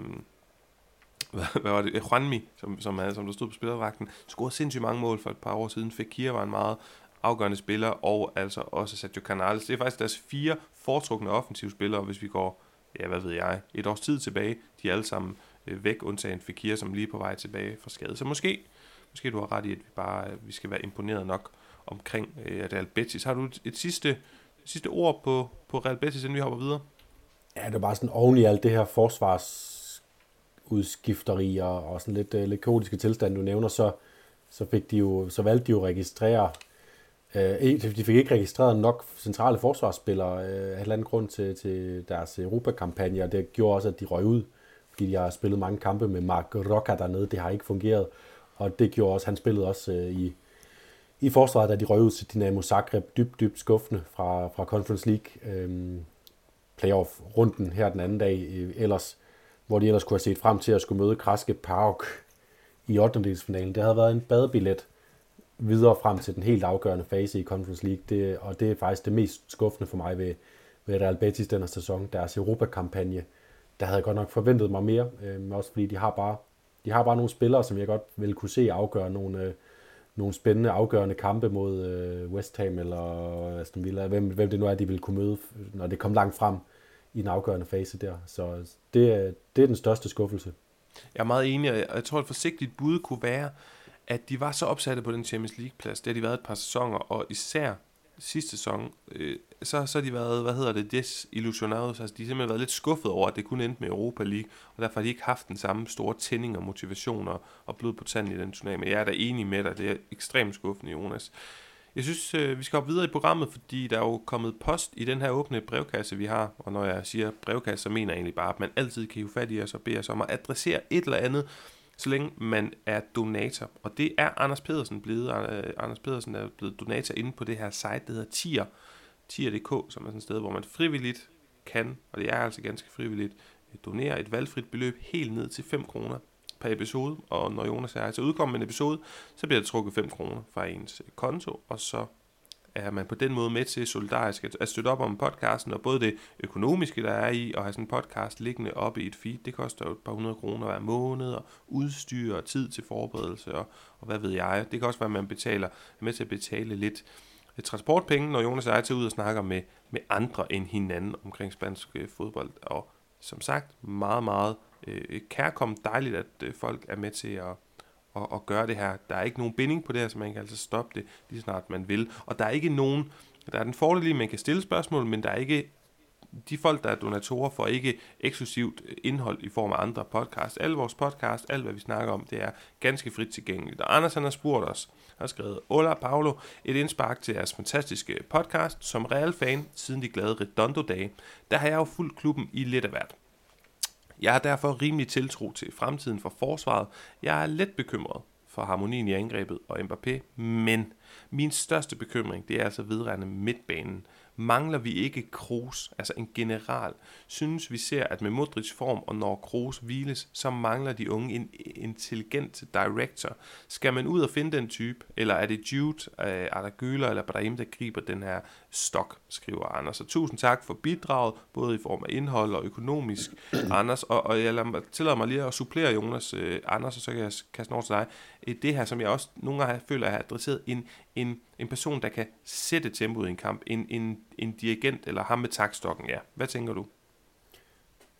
hvad, hvad var det? Juanmi, som, som, som der stod på spillervagten, scorede sindssygt mange mål for et par år siden. fik Kira var en meget afgørende spiller, og altså også Sergio Canales. Det er faktisk deres fire foretrukne offensive spillere, hvis vi går, ja, hvad ved jeg, et års tid tilbage. De er alle sammen øh, væk, undtagen Fekir, som lige er på vej tilbage fra skade. Så måske Måske du har ret i, at vi bare øh, vi skal være imponeret nok omkring øh, Real Betis. Har du et, et sidste, sidste ord på, på Real Betis, inden vi hopper videre? Ja, det er bare sådan oven i alt det her forsvars og, og sådan lidt, uh, lidt kaotiske tilstand, du nævner, så, så, fik de jo, så valgte de jo at registrere Øh, e- de fik ikke registreret nok centrale forsvarsspillere øh, af et eller andet grund til, til deres Europakampagne, og det gjorde også, at de røg ud, fordi de har spillet mange kampe med Mark Rocca dernede, det har ikke fungeret, og det gjorde også, han spillede også øh, i, i forsvaret, da de røg ud til Dynamo Zagreb, dybt, dybt skuffende fra, fra Conference League øh, playoff-runden her den anden dag øh, ellers, hvor de ellers kunne have set frem til at skulle møde Kraske Park i 8. Det havde været en badebillet videre frem til den helt afgørende fase i Conference League, det, og det er faktisk det mest skuffende for mig ved, ved Real Betis denne sæson, deres Europakampagne. Der havde jeg godt nok forventet mig mere, øh, også fordi de har bare de har bare nogle spillere, som jeg godt vil kunne se afgøre nogle, øh, nogle spændende, afgørende kampe mod øh, West Ham eller Aston Villa, hvem, hvem det nu er, de vil kunne møde, når det kommer langt frem i den afgørende fase der. Så det, er, det er den største skuffelse. Jeg er meget enig, og jeg tror, et forsigtigt bud kunne være, at de var så opsatte på den Champions League-plads. Det har de været et par sæsoner, og især sidste sæson, øh, så, så har de været, hvad hedder det, desillusionados. Altså, de har simpelthen været lidt skuffet over, at det kun endte med Europa League, og derfor har de ikke haft den samme store tænding og motivation og, og blod på tanden i den turnering. Men jeg er da enig med dig, det er ekstremt skuffende, Jonas. Jeg synes, øh, vi skal op videre i programmet, fordi der er jo kommet post i den her åbne brevkasse, vi har. Og når jeg siger brevkasse, så mener jeg egentlig bare, at man altid kan hive fat i os og bede os om at adressere et eller andet, så længe man er donator. Og det er Anders Pedersen blevet. Øh, Anders Pedersen er blevet donator inde på det her site, der hedder Tier. Tier.dk, som er sådan et sted, hvor man frivilligt kan, og det er altså ganske frivilligt, donere et valgfrit beløb helt ned til 5 kroner per episode, og når Jonas er altså udkommet med en episode, så bliver der trukket 5 kroner fra ens øh, konto, og så er man på den måde med til solidarisk at støtte op om podcasten, og både det økonomiske, der er i at have sådan en podcast liggende oppe i et feed, det koster jo et par hundrede kroner hver måned, og udstyr og tid til forberedelse, og, og hvad ved jeg. Det kan også være, at man betaler, er med til at betale lidt transportpenge, når Jonas er til ud og snakker med, med andre end hinanden omkring spansk øh, fodbold. Og som sagt, meget, meget øh, kærkommet dejligt, at øh, folk er med til at, at, at gøre det her. Der er ikke nogen binding på det her, så man kan altså stoppe det lige snart man vil. Og der er ikke nogen, der er den fordel at man kan stille spørgsmål, men der er ikke de folk, der er donatorer, får ikke eksklusivt indhold i form af andre podcasts. Alle vores podcast, alt hvad vi snakker om, det er ganske frit tilgængeligt. Og Anders han har spurgt os, har skrevet, Ola Paolo, et indspark til jeres fantastiske podcast. Som real fan, siden de glade Redondo-dage, der har jeg jo fulgt klubben i lidt af hvert. Jeg har derfor rimelig tiltro til fremtiden for forsvaret. Jeg er lidt bekymret for harmonien i angrebet og Mbappé, men min største bekymring, det er altså vedrørende midtbanen mangler vi ikke Kroos, altså en general. Synes vi ser, at med Modric form og når Kroos hviles, så mangler de unge en intelligent director. Skal man ud og finde den type, eller er det Jude, øh, Arda Güler eller Brahim, der griber den her stok, skriver Anders. Så tusind tak for bidraget, både i form af indhold og økonomisk, Anders. Og, og jeg lader, tillader mig lige at supplere Jonas, øh, Anders, og så kan jeg kaste over til dig. Det her, som jeg også nogle gange føler, jeg har adresseret, en, en en person, der kan sætte tempoet i en kamp, en, en, en dirigent eller ham med takstokken, ja. Hvad tænker du?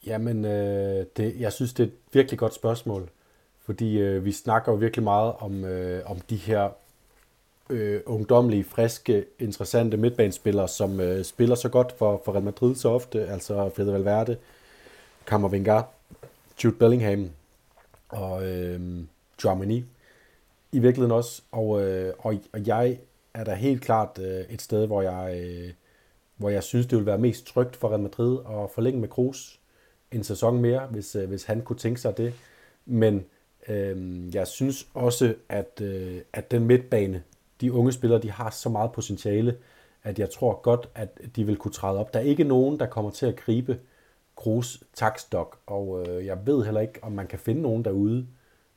Jamen, øh, det, jeg synes, det er et virkelig godt spørgsmål, fordi øh, vi snakker jo virkelig meget om, øh, om de her øh, ungdomlige, friske, interessante midtbanespillere, som øh, spiller så godt for, for Real Madrid så ofte, altså Fede Valverde, Kammervenga, Jude Bellingham og øh, Germany i virkeligheden også, og, øh, og, og jeg er der helt klart øh, et sted, hvor jeg, øh, hvor jeg synes, det ville være mest trygt for Real Madrid at forlænge med Kroos en sæson mere, hvis, øh, hvis han kunne tænke sig det. Men øh, jeg synes også, at, øh, at den midtbane, de unge spillere, de har så meget potentiale, at jeg tror godt, at de vil kunne træde op. Der er ikke nogen, der kommer til at gribe Kroos takstok, og øh, jeg ved heller ikke, om man kan finde nogen derude,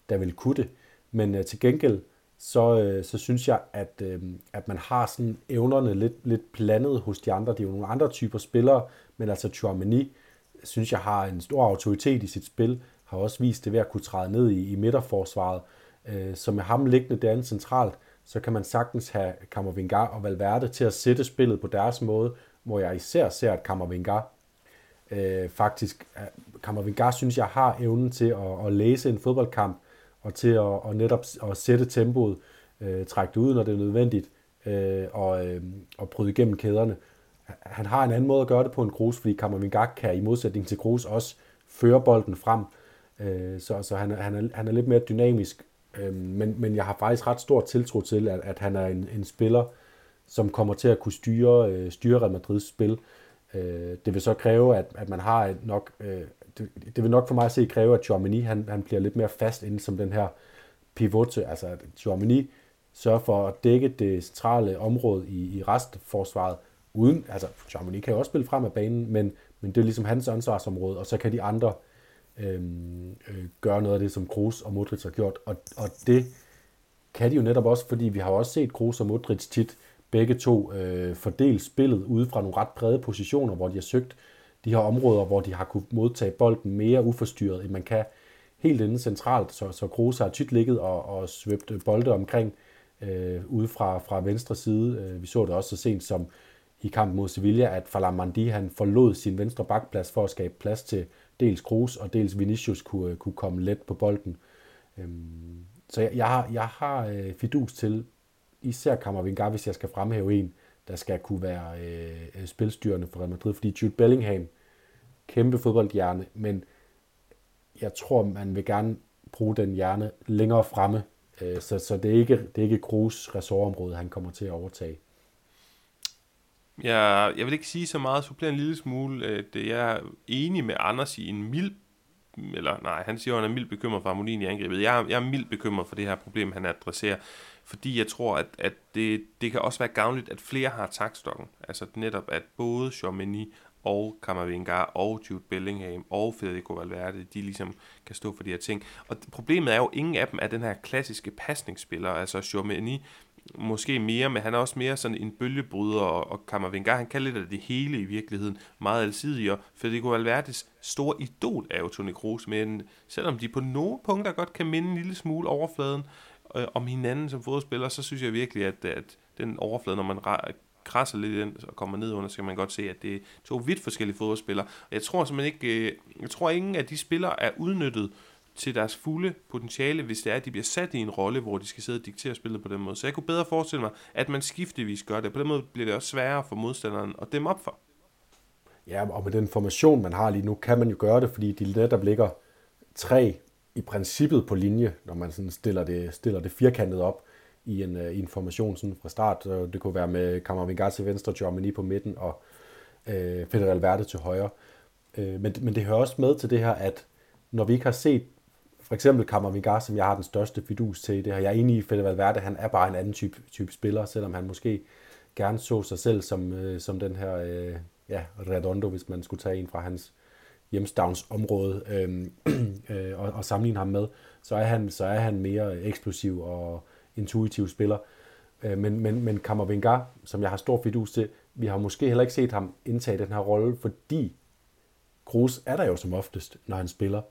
der vil kunne det. Men øh, til gengæld, så, øh, så synes jeg, at, øh, at man har sådan evnerne lidt, lidt blandet hos de andre. Det er jo nogle andre typer spillere, men altså Chouameni, synes jeg har en stor autoritet i sit spil, har også vist det ved at kunne træde ned i, i midterforsvaret. Øh, så med ham liggende derinde centralt, så kan man sagtens have Kammervinga og Valverde til at sætte spillet på deres måde, hvor jeg især ser, at Kammervinga øh, faktisk, øh, Kammervinga synes jeg har evnen til at, at læse en fodboldkamp, og til at, og netop at sætte tempoet, øh, trække det ud, når det er nødvendigt, øh, og, øh, og bryde igennem kæderne. han har en anden måde at gøre det på en Kroos, fordi Kammervinga kan i modsætning til Kroos også føre bolden frem. Øh, så så han, han, er, han er lidt mere dynamisk, Øhm, men, men jeg har faktisk ret stor tiltro til, at, at han er en, en spiller, som kommer til at kunne styre, øh, styre Real Madrids spil. Øh, det vil så kræve, at, at man har nok... Øh, det, det vil nok for mig at se kræve, at Chouameni han, han bliver lidt mere fast inden som den her pivot. Altså, at Chouameni sørger for at dække det centrale område i, i restforsvaret, uden, altså Chouameni kan jo også spille frem af banen, men, men det er ligesom hans ansvarsområde, og så kan de andre øh, Øhm, øh, gøre noget af det, som Kroos og Modric har gjort, og, og det kan de jo netop også, fordi vi har også set Kroos og Modric tit begge to øh, fordele spillet ude fra nogle ret brede positioner, hvor de har søgt de her områder, hvor de har kunne modtage bolden mere uforstyrret, end man kan helt inde centralt, så, så Kroos har tit ligget og, og svøbt bolde omkring øh, ude fra, fra venstre side. Øh, vi så det også så sent som i kampen mod Sevilla, at Falamandi han forlod sin venstre bakplads for at skabe plads til dels Kroos og dels Vinicius kunne, øh, kunne komme let på bolden. Øhm, så jeg, jeg har, jeg har øh, fidus til især Kammervingar, hvis jeg skal fremhæve en, der skal kunne være øh, øh, spilstyrende for Real Madrid, fordi Jude Bellingham, kæmpe fodboldhjerne, men jeg tror, man vil gerne bruge den hjerne længere fremme, øh, så, så det er ikke, det er ikke Kroos ressortområde, han kommer til at overtage. Jeg, jeg vil ikke sige så meget, supplerer en lille smule, øh, at jeg er enig med Anders i en mild, eller nej, han siger, at han er mildt bekymret for harmonien i angrebet. Jeg, jeg er mildt bekymret for det her problem, han adresserer, fordi jeg tror, at, at det, det kan også være gavnligt, at flere har takstokken. Altså netop, at både Chomini og Kammervinga og Jude Bellingham og Federico Valverde, de ligesom kan stå for de her ting. Og problemet er jo, at ingen af dem er den her klassiske pasningsspiller. Altså Chomini måske mere, men han er også mere sådan en bølgebryder, og, og Kammervenga, han kan lidt af det hele i virkeligheden, meget alsidig, og Federico Valverdes store idol er jo Toni Kroos, men selvom de på nogle punkter godt kan minde en lille smule overfladen øh, om hinanden som fodspiller, så synes jeg virkelig, at, at den overflade, når man krasser lidt ind og kommer ned under, så kan man godt se, at det er to vidt forskellige fodboldspillere. Og jeg tror simpelthen ikke, øh, jeg tror ingen af de spillere er udnyttet til deres fulde potentiale, hvis det er, at de bliver sat i en rolle, hvor de skal sidde og diktere spillet på den måde. Så jeg kunne bedre forestille mig, at man skiftevis gør det. På den måde bliver det også sværere for modstanderen at dem op for. Ja, og med den formation, man har lige nu, kan man jo gøre det, fordi de netop ligger tre i princippet på linje, når man sådan stiller, det, stiller det firkantet op i en, uh, i en formation sådan fra start. Øh, det kunne være med Kammervingar til venstre, Germany på midten og øh, uh, Federal Verde til højre. Uh, men, men det hører også med til det her, at når vi ikke har set for eksempel Kammervingar, som jeg har den største fidus til det her. Jeg er enig i, Fede Valverde, han er bare en anden type, type spiller, selvom han måske gerne så sig selv som, øh, som den her øh, ja, Redondo, hvis man skulle tage en fra hans hjemstavns område øh, øh, og, og sammenligne ham med, så er han, så er han mere eksplosiv og intuitiv spiller. Øh, men, men, men Kammervingar, som jeg har stor fidus til, vi har måske heller ikke set ham indtage den her rolle, fordi Kroos er der jo som oftest, når han spiller.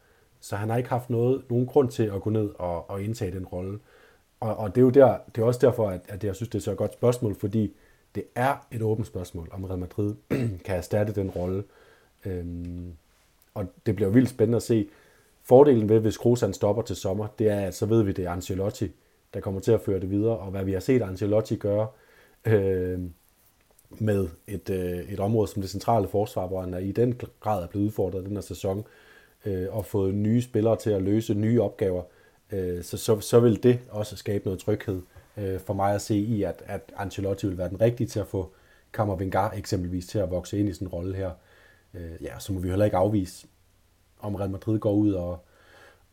Så han har ikke haft noget, nogen grund til at gå ned og, og indtage den rolle. Og, og det er jo der, det er også derfor, at, at jeg synes, det er så et godt spørgsmål, fordi det er et åbent spørgsmål, om Real Madrid kan erstatte den rolle. Øhm, og det bliver vildt spændende at se. Fordelen ved, hvis Kroos stopper til sommer, det er, at så ved vi, det er Ancelotti, der kommer til at føre det videre. Og hvad vi har set Ancelotti gøre øh, med et, øh, et område som det centrale forsvar, hvor han er i den grad er blevet udfordret den her sæson, øh, og fået nye spillere til at løse nye opgaver, øh, så, så, så vil det også skabe noget tryghed øh, for mig at se i, at, at Ancelotti vil være den rigtige til at få Kammervengar eksempelvis til at vokse ind i en rolle her. Øh, ja, så må vi heller ikke afvise, om Real Madrid går ud og,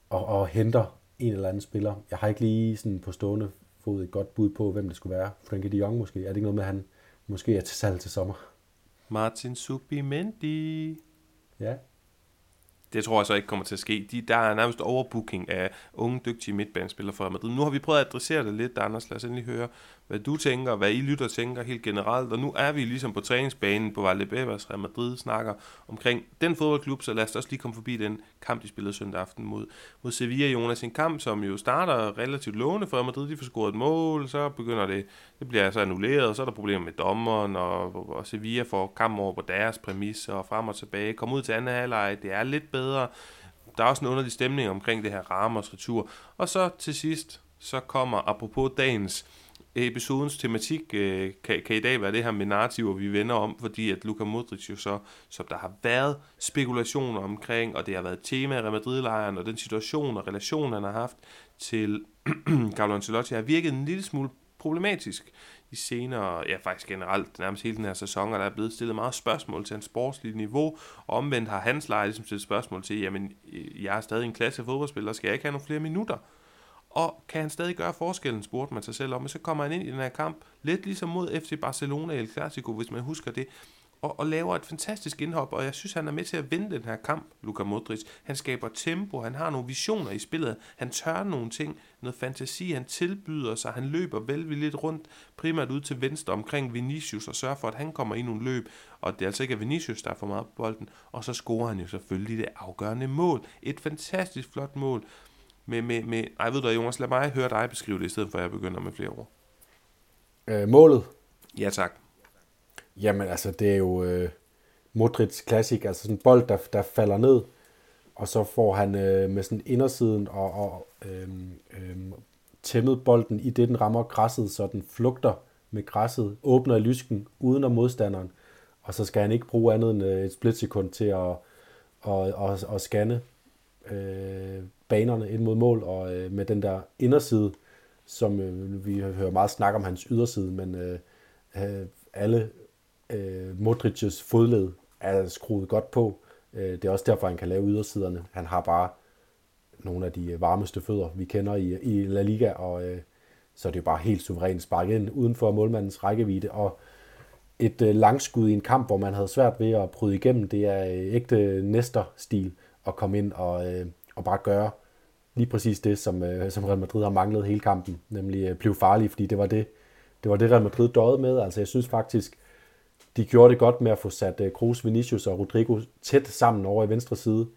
og, og henter en eller anden spiller. Jeg har ikke lige sådan på stående fod et godt bud på, hvem det skulle være. Frenkie de Jong måske. Er det ikke noget med, at han måske er til salg til sommer? Martin Subimendi. Ja, det tror jeg så ikke kommer til at ske. De, der er nærmest overbooking af unge, dygtige midtbanespillere fra Madrid. Nu har vi prøvet at adressere det lidt, Anders. Lad os endelig høre, hvad du tænker, hvad I lytter tænker helt generelt. Og nu er vi ligesom på træningsbanen på Valdebebas Real Madrid snakker omkring den fodboldklub, så lad os også lige komme forbi den kamp, de spillede søndag aften mod, mod Sevilla. Jonas, en kamp, som jo starter relativt lovende for Real Madrid. De får scoret et mål, så begynder det, det bliver så annulleret, og så er der problemer med dommeren, og, og Sevilla får kamp over på deres præmis, og frem og tilbage. Kom ud til anden halvleg, det er lidt bedre. Der er også en underlig stemning omkring det her Ramos retur. Og så til sidst, så kommer apropos dagens episodens tematik øh, kan, kan i dag være det her med narrativer, vi vender om, fordi at Luka Modric jo så, som der har været spekulationer omkring, og det har været et tema i Real Madrid-lejren, og den situation og relation, han har haft til Carlo Ancelotti, har virket en lille smule problematisk i senere, ja faktisk generelt, nærmest hele den her sæson, og der er blevet stillet meget spørgsmål til hans sportslige niveau, og omvendt har hans leje ligesom stillet spørgsmål til, jamen, øh, jeg er stadig en klasse fodboldspiller, skal jeg ikke have nogle flere minutter? Og kan han stadig gøre forskellen, spurgte man sig selv om. Og så kommer han ind i den her kamp, lidt ligesom mod FC Barcelona i El Clasico, hvis man husker det, og, og laver et fantastisk indhop, og jeg synes, han er med til at vinde den her kamp, Luka Modric. Han skaber tempo, han har nogle visioner i spillet, han tør nogle ting, noget fantasi, han tilbyder sig, han løber velvilligt rundt, primært ud til venstre omkring Vinicius, og sørger for, at han kommer i nogle løb, og det er altså ikke Vinicius, der er for meget på bolden, og så scorer han jo selvfølgelig det afgørende mål. Et fantastisk flot mål, med, med, med ej, ved du Jonas, lad mig høre dig beskrive det, i stedet for at jeg begynder med flere ord. Øh, målet? Ja, tak. Jamen, altså, det er jo øh, Modric klassik, altså sådan en bold, der, der falder ned, og så får han øh, med sådan indersiden og, og øh, øh, tæmmet bolden i det, den rammer græsset, så den flugter med græsset, åbner lysken uden om modstanderen, og så skal han ikke bruge andet end øh, et splitsekund til at, at, at, at scanne øh, banerne ind mod mål, og øh, med den der inderside, som øh, vi hører meget snak om hans yderside, men øh, øh alle øh, Modric's fodled er skruet godt på. Øh, det er også derfor, han kan lave ydersiderne. Han har bare nogle af de øh, varmeste fødder, vi kender i, i La Liga, og øh, så er det jo bare helt suverænt sparket ind uden for målmandens rækkevidde, og et øh, langskud i en kamp, hvor man havde svært ved at bryde igennem, det er øh, ægte næster-stil at komme ind og, øh, og bare gøre lige præcis det, som, øh, som Real Madrid har manglet hele kampen, nemlig øh, blive farlig, fordi det var det, det var det, Real Madrid døjede med. Altså jeg synes faktisk, de gjorde det godt med at få sat øh, Kroos, Vinicius og Rodrigo tæt sammen over i venstre side.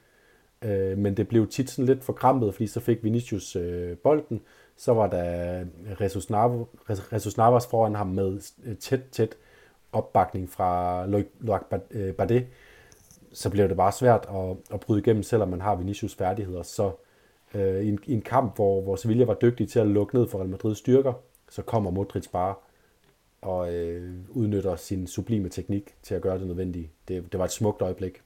Øh, men det blev tit sådan lidt forkrampet, fordi så fik Vinicius øh, bolden, så var der Jesus Navas foran ham med øh, tæt, tæt opbakning fra Loic Bardet, øh, så blev det bare svært at, at bryde igennem, selvom man har Vinicius færdigheder. Så øh, i, en, i en kamp, hvor, hvor Sevilla var dygtig til at lukke ned for Real Madrids styrker, så kommer Modric bare og øh, udnytter sin sublime teknik til at gøre det nødvendige. Det, det var et smukt øjeblik.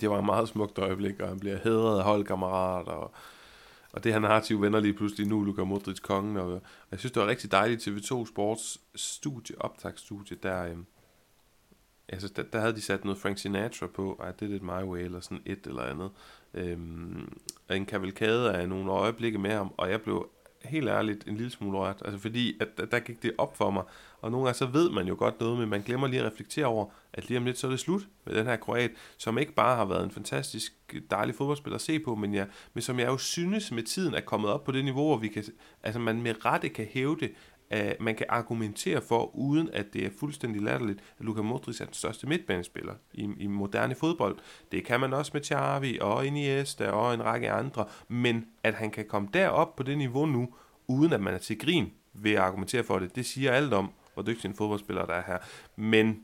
Det var et meget smukt øjeblik, og han bliver hedret af holdkammerater, og, og det her narrativ vender lige pludselig nu, Luka Modric kongen, og, og jeg synes, det var rigtig dejligt, TV2 Sports studie, optagsstudie, der, øh, altså, der, der havde de sat noget Frank Sinatra på, I did it my way, eller sådan et eller andet. Øhm, en kavalkade af nogle øjeblikke med ham, og jeg blev helt ærligt en lille smule rørt, altså fordi, at, at der gik det op for mig, og nogle gange så ved man jo godt noget, men man glemmer lige at reflektere over, at lige om lidt så er det slut med den her kroat, som ikke bare har været en fantastisk dejlig fodboldspiller at se på, men, jeg, men som jeg jo synes med tiden er kommet op på det niveau, hvor vi kan, altså man med rette kan hæve det, at man kan argumentere for, uden at det er fuldstændig latterligt, at Luka Modric er den største midtbanespiller i, i moderne fodbold. Det kan man også med Xavi og Iniesta og en række andre, men at han kan komme derop på det niveau nu, uden at man er til grin ved at argumentere for det, det siger alt om, hvor dygtig en fodboldspiller der er her. Men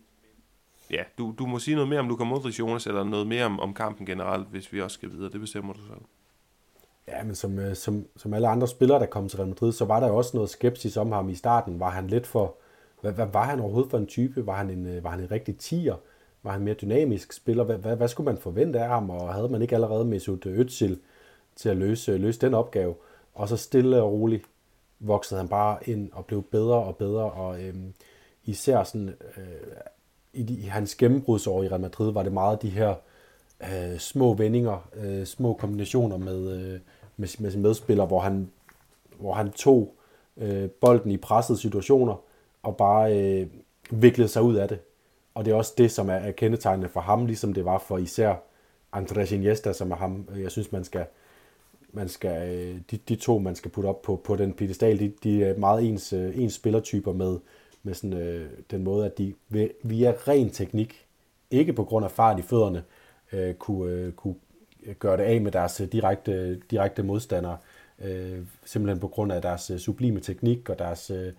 ja, du, du må sige noget mere om Luka Modric, Jonas, eller noget mere om, om kampen generelt, hvis vi også skal videre. Det bestemmer du selv. Ja, men som, øh, som, som alle andre spillere, der kom til Real Madrid, så var der jo også noget skepsis om ham i starten. Var han lidt for... Hvad, hvad var han overhovedet for en type? Var han en, øh, var han en rigtig tiger? Var han mere dynamisk spiller? Hvad, hvad, hvad skulle man forvente af ham? Og havde man ikke allerede Mesut Özil til at løse, løse den opgave? Og så stille og roligt voksede han bare ind og blev bedre og bedre. Og øh, især sådan, øh, i, de, i hans gennembrudsår i Real Madrid var det meget de her øh, små vendinger, øh, små kombinationer med, øh, med, med sin medspiller, hvor han, hvor han tog øh, bolden i pressede situationer og bare øh, viklede sig ud af det. Og det er også det, som er, kendetegnende for ham, ligesom det var for især Andres Iniesta, som er ham, jeg synes, man skal, man skal øh, de, de to, man skal putte op på, på den pedestal, de, de er meget ens, øh, ens spillertyper med, med sådan, øh, den måde, at de via ren teknik, ikke på grund af fart i fødderne, øh, kunne, øh, kunne gøre det af med deres øh, direkte, direkte modstandere, øh, simpelthen på grund af deres sublime teknik og deres øh,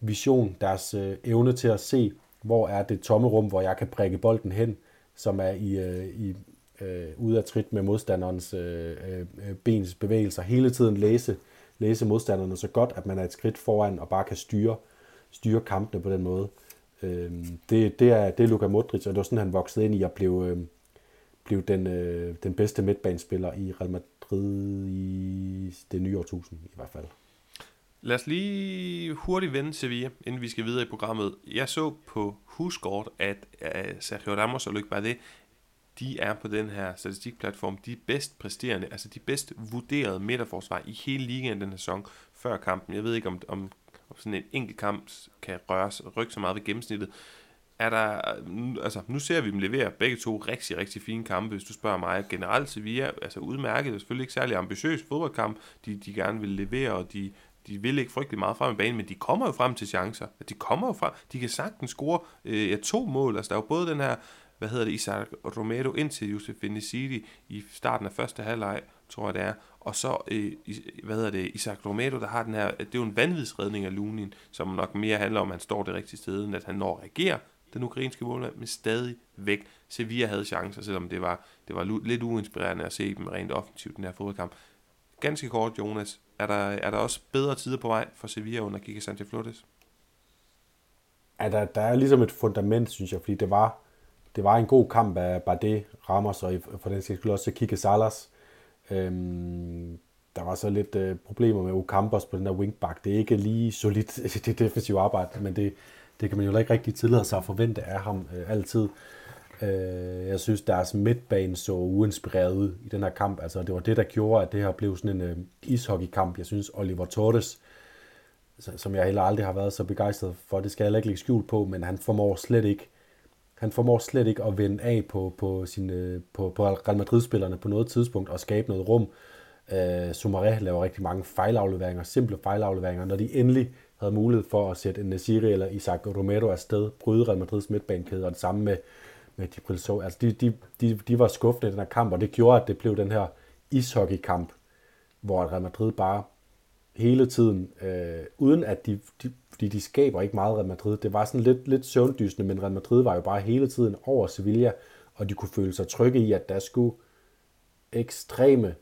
vision, deres øh, evne til at se, hvor er det tomme rum, hvor jeg kan prikke bolden hen, som er i, øh, i øh, ude af trit med modstanderens øh, øh, øh, bens bevægelser. Hele tiden læse læse modstanderne så godt, at man er et skridt foran og bare kan styre, styre kampene på den måde. Øh, det, det, er, det er Luka Modric, og det var sådan, han voksede ind i at blive, øh, blev den, øh, den bedste midtbanespiller i Real Madrid i det nye årtusind i hvert fald. Lad os lige hurtigt vende Sevilla, inden vi skal videre i programmet. Jeg så på Huskort, at øh, Sergio Ramos og Luc Bardet, de er på den her statistikplatform de bedst præsterende, altså de bedst vurderede midterforsvar i hele ligaen den her sæson før kampen. Jeg ved ikke, om, om, sådan en enkelt kamp kan røres, rykke så meget ved gennemsnittet. Er der, altså, nu ser vi dem levere begge to rigtig, rigtig fine kampe, hvis du spørger mig. Generelt Sevilla, altså udmærket, er selvfølgelig ikke særlig ambitiøs fodboldkamp, de, de gerne vil levere, og de, de vil ikke frygtelig meget frem i banen, men de kommer jo frem til chancer. De kommer jo frem. De kan sagtens score øh, ja, to mål. Altså, der er jo både den her, hvad hedder det, Isaac Romero ind til Josef City i starten af første halvleg, tror jeg det er. Og så, øh, hvad hedder det, Isaac Romero, der har den her, det er jo en vanvidsredning af Lunin, som nok mere handler om, at han står det rigtige sted, end at han når at reagere den ukrainske målmand, men stadig væk. Sevilla havde chancer, selvom det var, det var lidt uinspirerende at se dem rent offensivt, den her fodboldkamp. Ganske kort, Jonas. Er der, er der også bedre tider på vej for Sevilla under Kike Sanchez Flores? Ja, der, der er ligesom et fundament, synes jeg, fordi det var, det var en god kamp af Bardet, Ramos og for den skal også Kike Salas. Øhm, der var så lidt øh, problemer med Ocampos på den der wingback. Det er ikke lige solidt, det defensive arbejde, men det, det kan man jo ikke rigtig tillade sig at forvente af ham øh, altid. Øh, jeg synes, deres midtbane så uinspireret ud i den her kamp. Altså, det var det, der gjorde, at det her blev sådan en øh, ishockeykamp. Jeg synes, Oliver Torres, som jeg heller aldrig har været så begejstret for, det skal jeg ikke lægge skjul på, men han formår slet ikke han formår slet ikke at vende af på, på, sine, øh, på, på Real Madrid-spillerne på noget tidspunkt og skabe noget rum. Øh, Sumaré laver rigtig mange fejlafleveringer, simple fejlafleveringer. Når de endelig havde mulighed for at sætte en Nasiri eller Isaac Romero afsted, bryde Real Madrids midtbanekæde, og det samme med med de Altså, de, de, de, de var skuffede i den her kamp, og det gjorde, at det blev den her ishockeykamp, hvor Real Madrid bare hele tiden, øh, uden at de, de, fordi de skaber ikke meget Real Madrid. Det var sådan lidt, lidt søvndysende, men Real Madrid var jo bare hele tiden over Sevilla, og de kunne føle sig trygge i, at der skulle ekstreme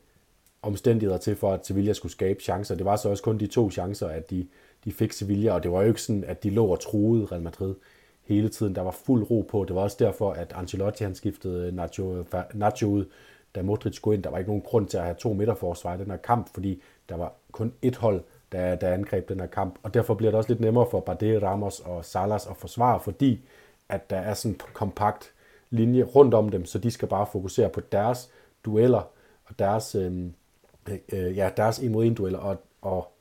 omstændigheder til, for at Sevilla skulle skabe chancer. Det var så også kun de to chancer, at de, de fik Sevilla, og det var jo ikke sådan, at de lå og truede Real Madrid hele tiden. Der var fuld ro på. Det var også derfor, at Ancelotti han skiftede Nacho, Nacho ud, da Modric skulle ind. Der var ikke nogen grund til at have to midterforsvar i den her kamp, fordi der var kun et hold, der, der angreb den her kamp. Og derfor bliver det også lidt nemmere for Bardet, Ramos og Salas at forsvare, fordi at der er sådan en kompakt linje rundt om dem, så de skal bare fokusere på deres dueller og deres, øh, øh, ja, deres en mod en dueller, og, og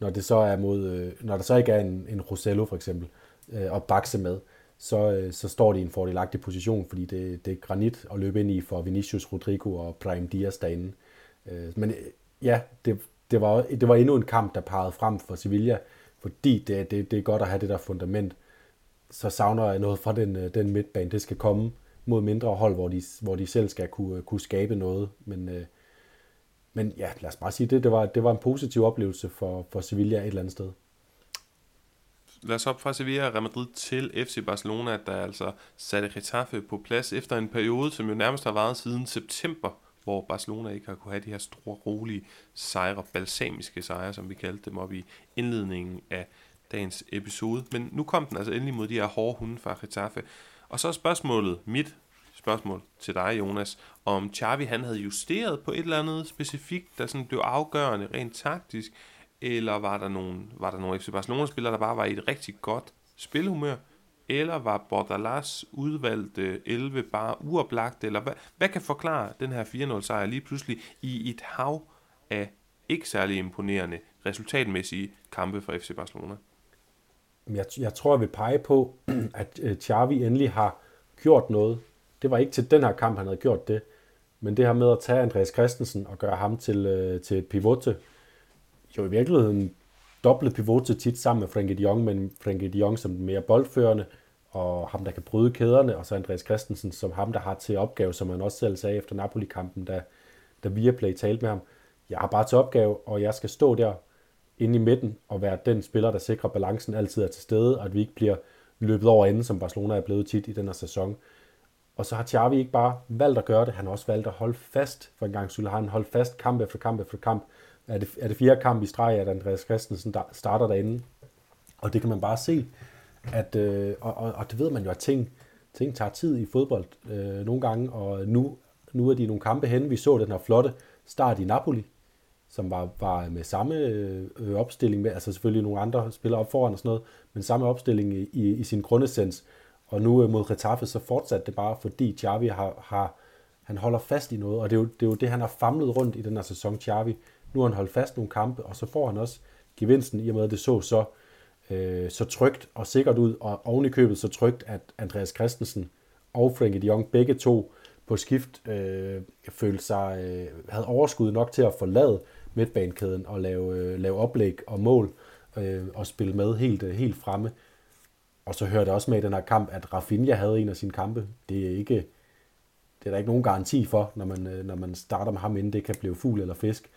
når det så er mod, øh, når der så ikke er en, en Rosello for eksempel, øh, at bakse med, øh, så øh, så står de i en fordelagtig position, fordi det, det er granit at løbe ind i for Vinicius, Rodrigo og Prime Diaz derinde. Øh, men øh, ja, det, det, var, det var endnu en kamp, der pegede frem for Sevilla, fordi det, det, det er godt at have det der fundament. Så savner jeg noget fra den, den midtbane. Det skal komme mod mindre hold, hvor de, hvor de selv skal kunne, kunne skabe noget. Men, men ja, lad os bare sige det. Det var, det var en positiv oplevelse for, for Sevilla et eller andet sted lad os op fra Sevilla og Real Madrid til FC Barcelona, der altså satte Getafe på plads efter en periode, som jo nærmest har varet siden september, hvor Barcelona ikke har kunne have de her store, rolige sejre, balsamiske sejre, som vi kaldte dem op i indledningen af dagens episode. Men nu kom den altså endelig mod de her hårde hunde fra Getafe. Og så er spørgsmålet, mit spørgsmål til dig, Jonas, om Xavi han havde justeret på et eller andet specifikt, der sådan blev afgørende rent taktisk, eller var der nogle, var der nogle FC Barcelona-spillere, der bare var i et rigtig godt spilhumør? Eller var Bordalas udvalgte 11 bare uoplagt? Eller hvad, hvad kan forklare den her 4-0-sejr lige pludselig i et hav af ikke særlig imponerende resultatmæssige kampe for FC Barcelona? Jeg, jeg tror, jeg vil pege på, at øh, Xavi endelig har gjort noget. Det var ikke til den her kamp, han havde gjort det. Men det her med at tage Andreas Christensen og gøre ham til, øh, til et pivote, jo i virkeligheden dobbelt pivot til tit sammen med Frenkie de Jong, men Frenkie de Jong som mere boldførende, og ham, der kan bryde kæderne, og så Andreas Christensen som ham, der har til opgave, som han også selv sagde efter Napoli-kampen, da, da Viaplay talte med ham. Jeg har bare til opgave, og jeg skal stå der inde i midten og være den spiller, der sikrer balancen altid er til stede, og at vi ikke bliver løbet over enden, som Barcelona er blevet tit i den her sæson. Og så har Xavi ikke bare valgt at gøre det, han har også valgt at holde fast for en gang skyld. Han holdt fast kamp efter kamp efter kamp, er det, er det fjerde kamp i streg, at Andreas Christensen starter derinde. Og det kan man bare se, at, øh, og, og, og det ved man jo, at ting, ting tager tid i fodbold øh, nogle gange, og nu, nu er de nogle kampe henne. Vi så den her flotte start i Napoli, som var, var med samme øh, opstilling, med, altså selvfølgelig nogle andre spillere op foran og sådan noget, men samme opstilling i, i, i sin grundessens. Og nu øh, mod Retaffe, så fortsatte det bare, fordi Xavi har, har, han holder fast i noget, og det er, jo, det er jo det, han har famlet rundt i den her sæson, Xavi. Nu har han holdt fast nogle kampe, og så får han også gevinsten, i og med at det så så, øh, så trygt og sikkert ud, og oven i købet så trygt, at Andreas Christensen og Frenkie de Jong begge to på skift øh, følte sig, øh, havde overskud nok til at forlade midtbanekæden og lave, øh, lave oplæg og mål øh, og spille med helt, øh, helt fremme. Og så hørte jeg også med i den her kamp, at Rafinha havde en af sine kampe. Det er ikke, det er der ikke nogen garanti for, når man, øh, når man starter med ham, inden det kan blive fugl eller fisk.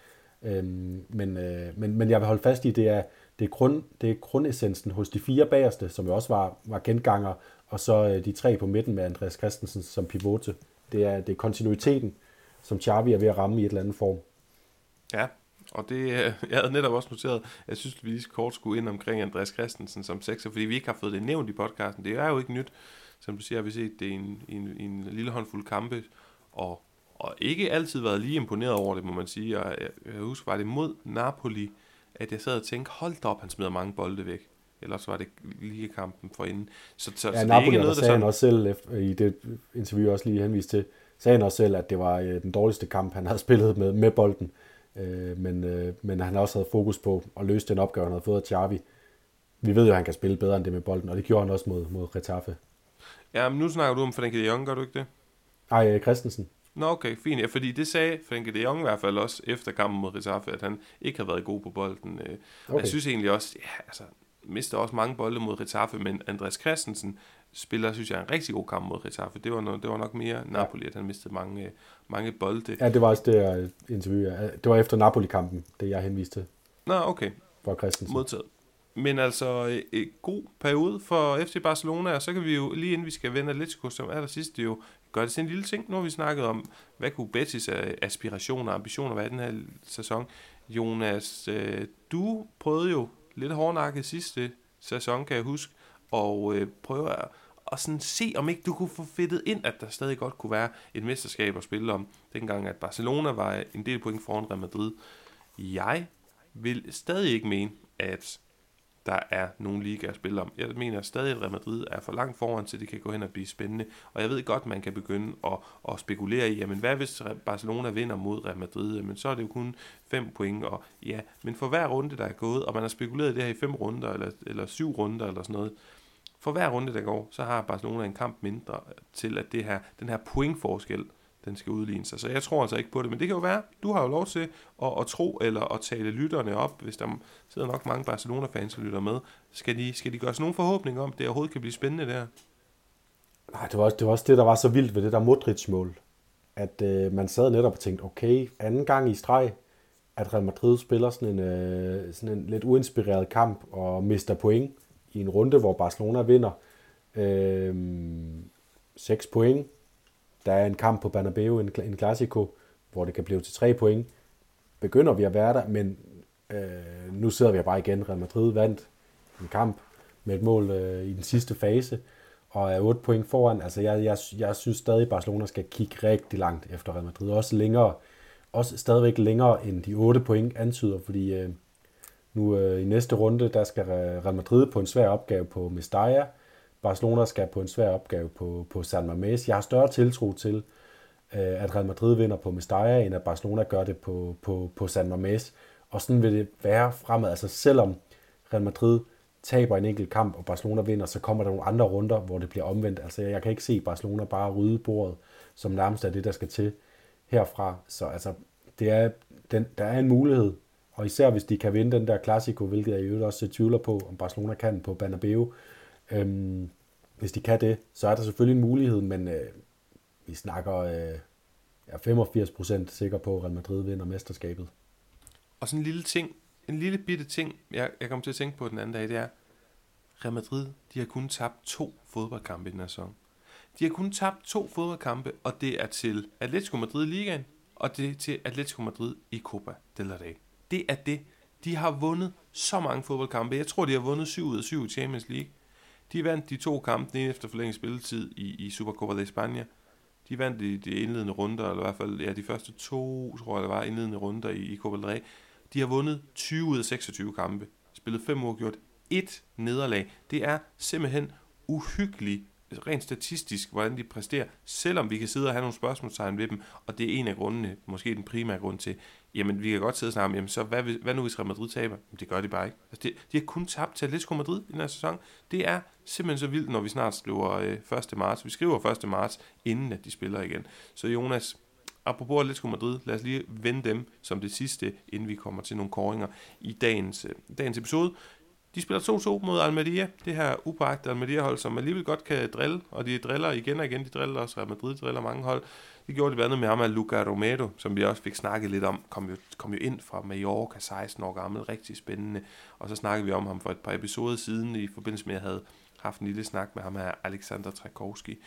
Øhm, men, øh, men, men jeg vil holde fast i, det er, det er, grund, det er grundessensen hos de fire bagerste, som jo også var, var genganger, og så øh, de tre på midten med Andreas Christensen som pivote. Det er, det er kontinuiteten, som Xavi er ved at ramme i et eller andet form. Ja, og det, øh, jeg havde netop også noteret, jeg synes, at vi lige kort skulle ind omkring Andreas Christensen som sekser, fordi vi ikke har fået det nævnt i podcasten. Det er jo ikke nyt. Som du siger, har vi set det i en, en, en lille håndfuld kampe, og, og ikke altid været lige imponeret over det, må man sige. Og jeg, jeg husker, var det mod Napoli, at jeg sad og tænkte, hold da op, han smider mange bolde væk. Ellers var det lige kampen for inden. Så, så, ja, så det er ikke noget, der sagde sådan... han også selv, i det interview, jeg også lige henvist til, sagde han også selv, at det var øh, den dårligste kamp, han havde spillet med, med bolden. Øh, men, øh, men han også havde fokus på at løse den opgave, han havde fået af Xavi. Vi ved jo, at han kan spille bedre end det med bolden, og det gjorde han også mod, mod Retaffe. Ja, men nu snakker du om Frenkie de Jong, gør du ikke det? Nej, Christensen. Nå, okay, fint. Ja, fordi det sagde Frenkie de Jong i hvert fald også efter kampen mod Retaffe, at han ikke har været god på bolden. Øh. Okay. Jeg synes egentlig også, ja, altså, mister også mange bolde mod Retaffe, men Andreas Christensen spiller, synes jeg, en rigtig god kamp mod Retaffe. Det var, no, det var nok mere Napoli, at han mistede mange, mange bolde. Ja, det var også det jeg interview. Det var efter Napoli-kampen, det jeg henviste. Nå, okay. For Christensen. Modtaget. Men altså, en øh, god periode for FC Barcelona, og så kan vi jo, lige inden vi skal vende Atletico, som er der sidste jo, gøre det til en lille ting. Nu har vi snakket om, hvad kunne Betis aspirationer og ambitioner være den her sæson. Jonas, øh, du prøvede jo lidt hårdnakket sidste sæson, kan jeg huske, og øh, prøve at, at sådan se, om ikke du kunne få fedtet ind, at der stadig godt kunne være et mesterskab at spille om, dengang at Barcelona var en del point foran Real Madrid. Jeg vil stadig ikke mene, at der er nogle ligaer at spille om. Jeg mener stadig, at Real Madrid er for langt foran, så det kan gå hen og blive spændende. Og jeg ved godt, man kan begynde at, at spekulere i, jamen hvad hvis Barcelona vinder mod Real Madrid? Men så er det jo kun 5 point, og ja, men for hver runde, der er gået, og man har spekuleret det her i fem runder, eller, eller syv runder, eller sådan noget, for hver runde, der går, så har Barcelona en kamp mindre til, at det her, den her pointforskel den skal udligne sig. Så jeg tror altså ikke på det, men det kan jo være, du har jo lov til at, at tro eller at tale lytterne op, hvis der sidder nok mange Barcelona-fans, der lytter med. Skal de, skal de gøre sig nogle forhåbninger om, det overhovedet kan blive spændende der? Nej, det var, også, det var også det, der var så vildt ved det der Modric-mål. At øh, man sad netop og tænkte, okay, anden gang i streg, at Real Madrid spiller sådan en, øh, sådan en lidt uinspireret kamp og mister point i en runde, hvor Barcelona vinder øh, 6 point der er en kamp på Bernabeu, en, en Clasico, hvor det kan blive til tre point. Begynder vi at være der, men øh, nu sidder vi bare igen. Real Madrid vandt en kamp med et mål øh, i den sidste fase, og er 8 point foran. Altså, jeg, jeg, jeg synes stadig, at Barcelona skal kigge rigtig langt efter Real Madrid. Også længere, også stadigvæk længere end de 8 point antyder, fordi øh, nu øh, i næste runde, der skal Real Madrid på en svær opgave på Mestalla, Barcelona skal på en svær opgave på, på San Mamés. Jeg har større tiltro til, øh, at Real Madrid vinder på Mestalla, end at Barcelona gør det på, på, på San Mamés. Og sådan vil det være fremad. Altså selvom Real Madrid taber en enkelt kamp, og Barcelona vinder, så kommer der nogle andre runder, hvor det bliver omvendt. Altså jeg kan ikke se Barcelona bare rydde bordet, som nærmest er det, der skal til herfra. Så altså, det er, den, der er en mulighed, og især hvis de kan vinde den der Clasico, hvilket jeg øvrigt også tvivler på, om Barcelona kan på Bernabeu, Øhm, hvis de kan det, så er der selvfølgelig en mulighed, men øh, vi snakker øh, er 85% sikker på, at Real Madrid vinder mesterskabet. Og sådan en lille ting, en lille bitte ting, jeg, jeg kom til at tænke på den anden dag, det er, Real Madrid, de har kun tabt to fodboldkampe i den her sæson. De har kun tabt to fodboldkampe, og det er til Atletico Madrid i ligaen, og det er til Atletico Madrid i Copa del Rey. Det er det. De har vundet så mange fodboldkampe. Jeg tror, de har vundet 7 ud af 7 i Champions League. De vandt de to kampe, den ene efter forlænget spilletid i, i Supercopa de España. De vandt de, de indledende runder, eller i hvert fald ja, de første to, tror jeg det var, indledende runder i, i Copa del Rey. De har vundet 20 ud af 26 kampe. Spillet fem uafgjort. Et nederlag. Det er simpelthen uhyggeligt rent statistisk, hvordan de præsterer, selvom vi kan sidde og have nogle spørgsmålstegn ved dem, og det er en af grundene, måske den primære grund til, jamen vi kan godt sidde og snakke om, jamen så hvad, hvad nu hvis Real Madrid taber? Jamen, det gør de bare ikke. Altså, det, de har kun tabt til Atletico Madrid i den her sæson. Det er simpelthen så vildt, når vi snart skriver øh, 1. marts. Vi skriver 1. marts, inden at de spiller igen. Så Jonas, apropos Atletico Madrid, lad os lige vende dem som det sidste, inden vi kommer til nogle koringer i dagens, øh, dagens episode. De spiller 2-2 mod Almeria, det her upagte Almeria-hold, som alligevel godt kan drille, og de driller igen og igen, de driller også, Real Madrid driller mange hold. Det gjorde de blandt andet med ham af Luca Romero, som vi også fik snakket lidt om, kom jo, kom jo ind fra Mallorca, 16 år gammel, rigtig spændende. Og så snakkede vi om ham for et par episoder siden, i forbindelse med, at jeg havde haft en lille snak med ham her, Alexander Trakowski.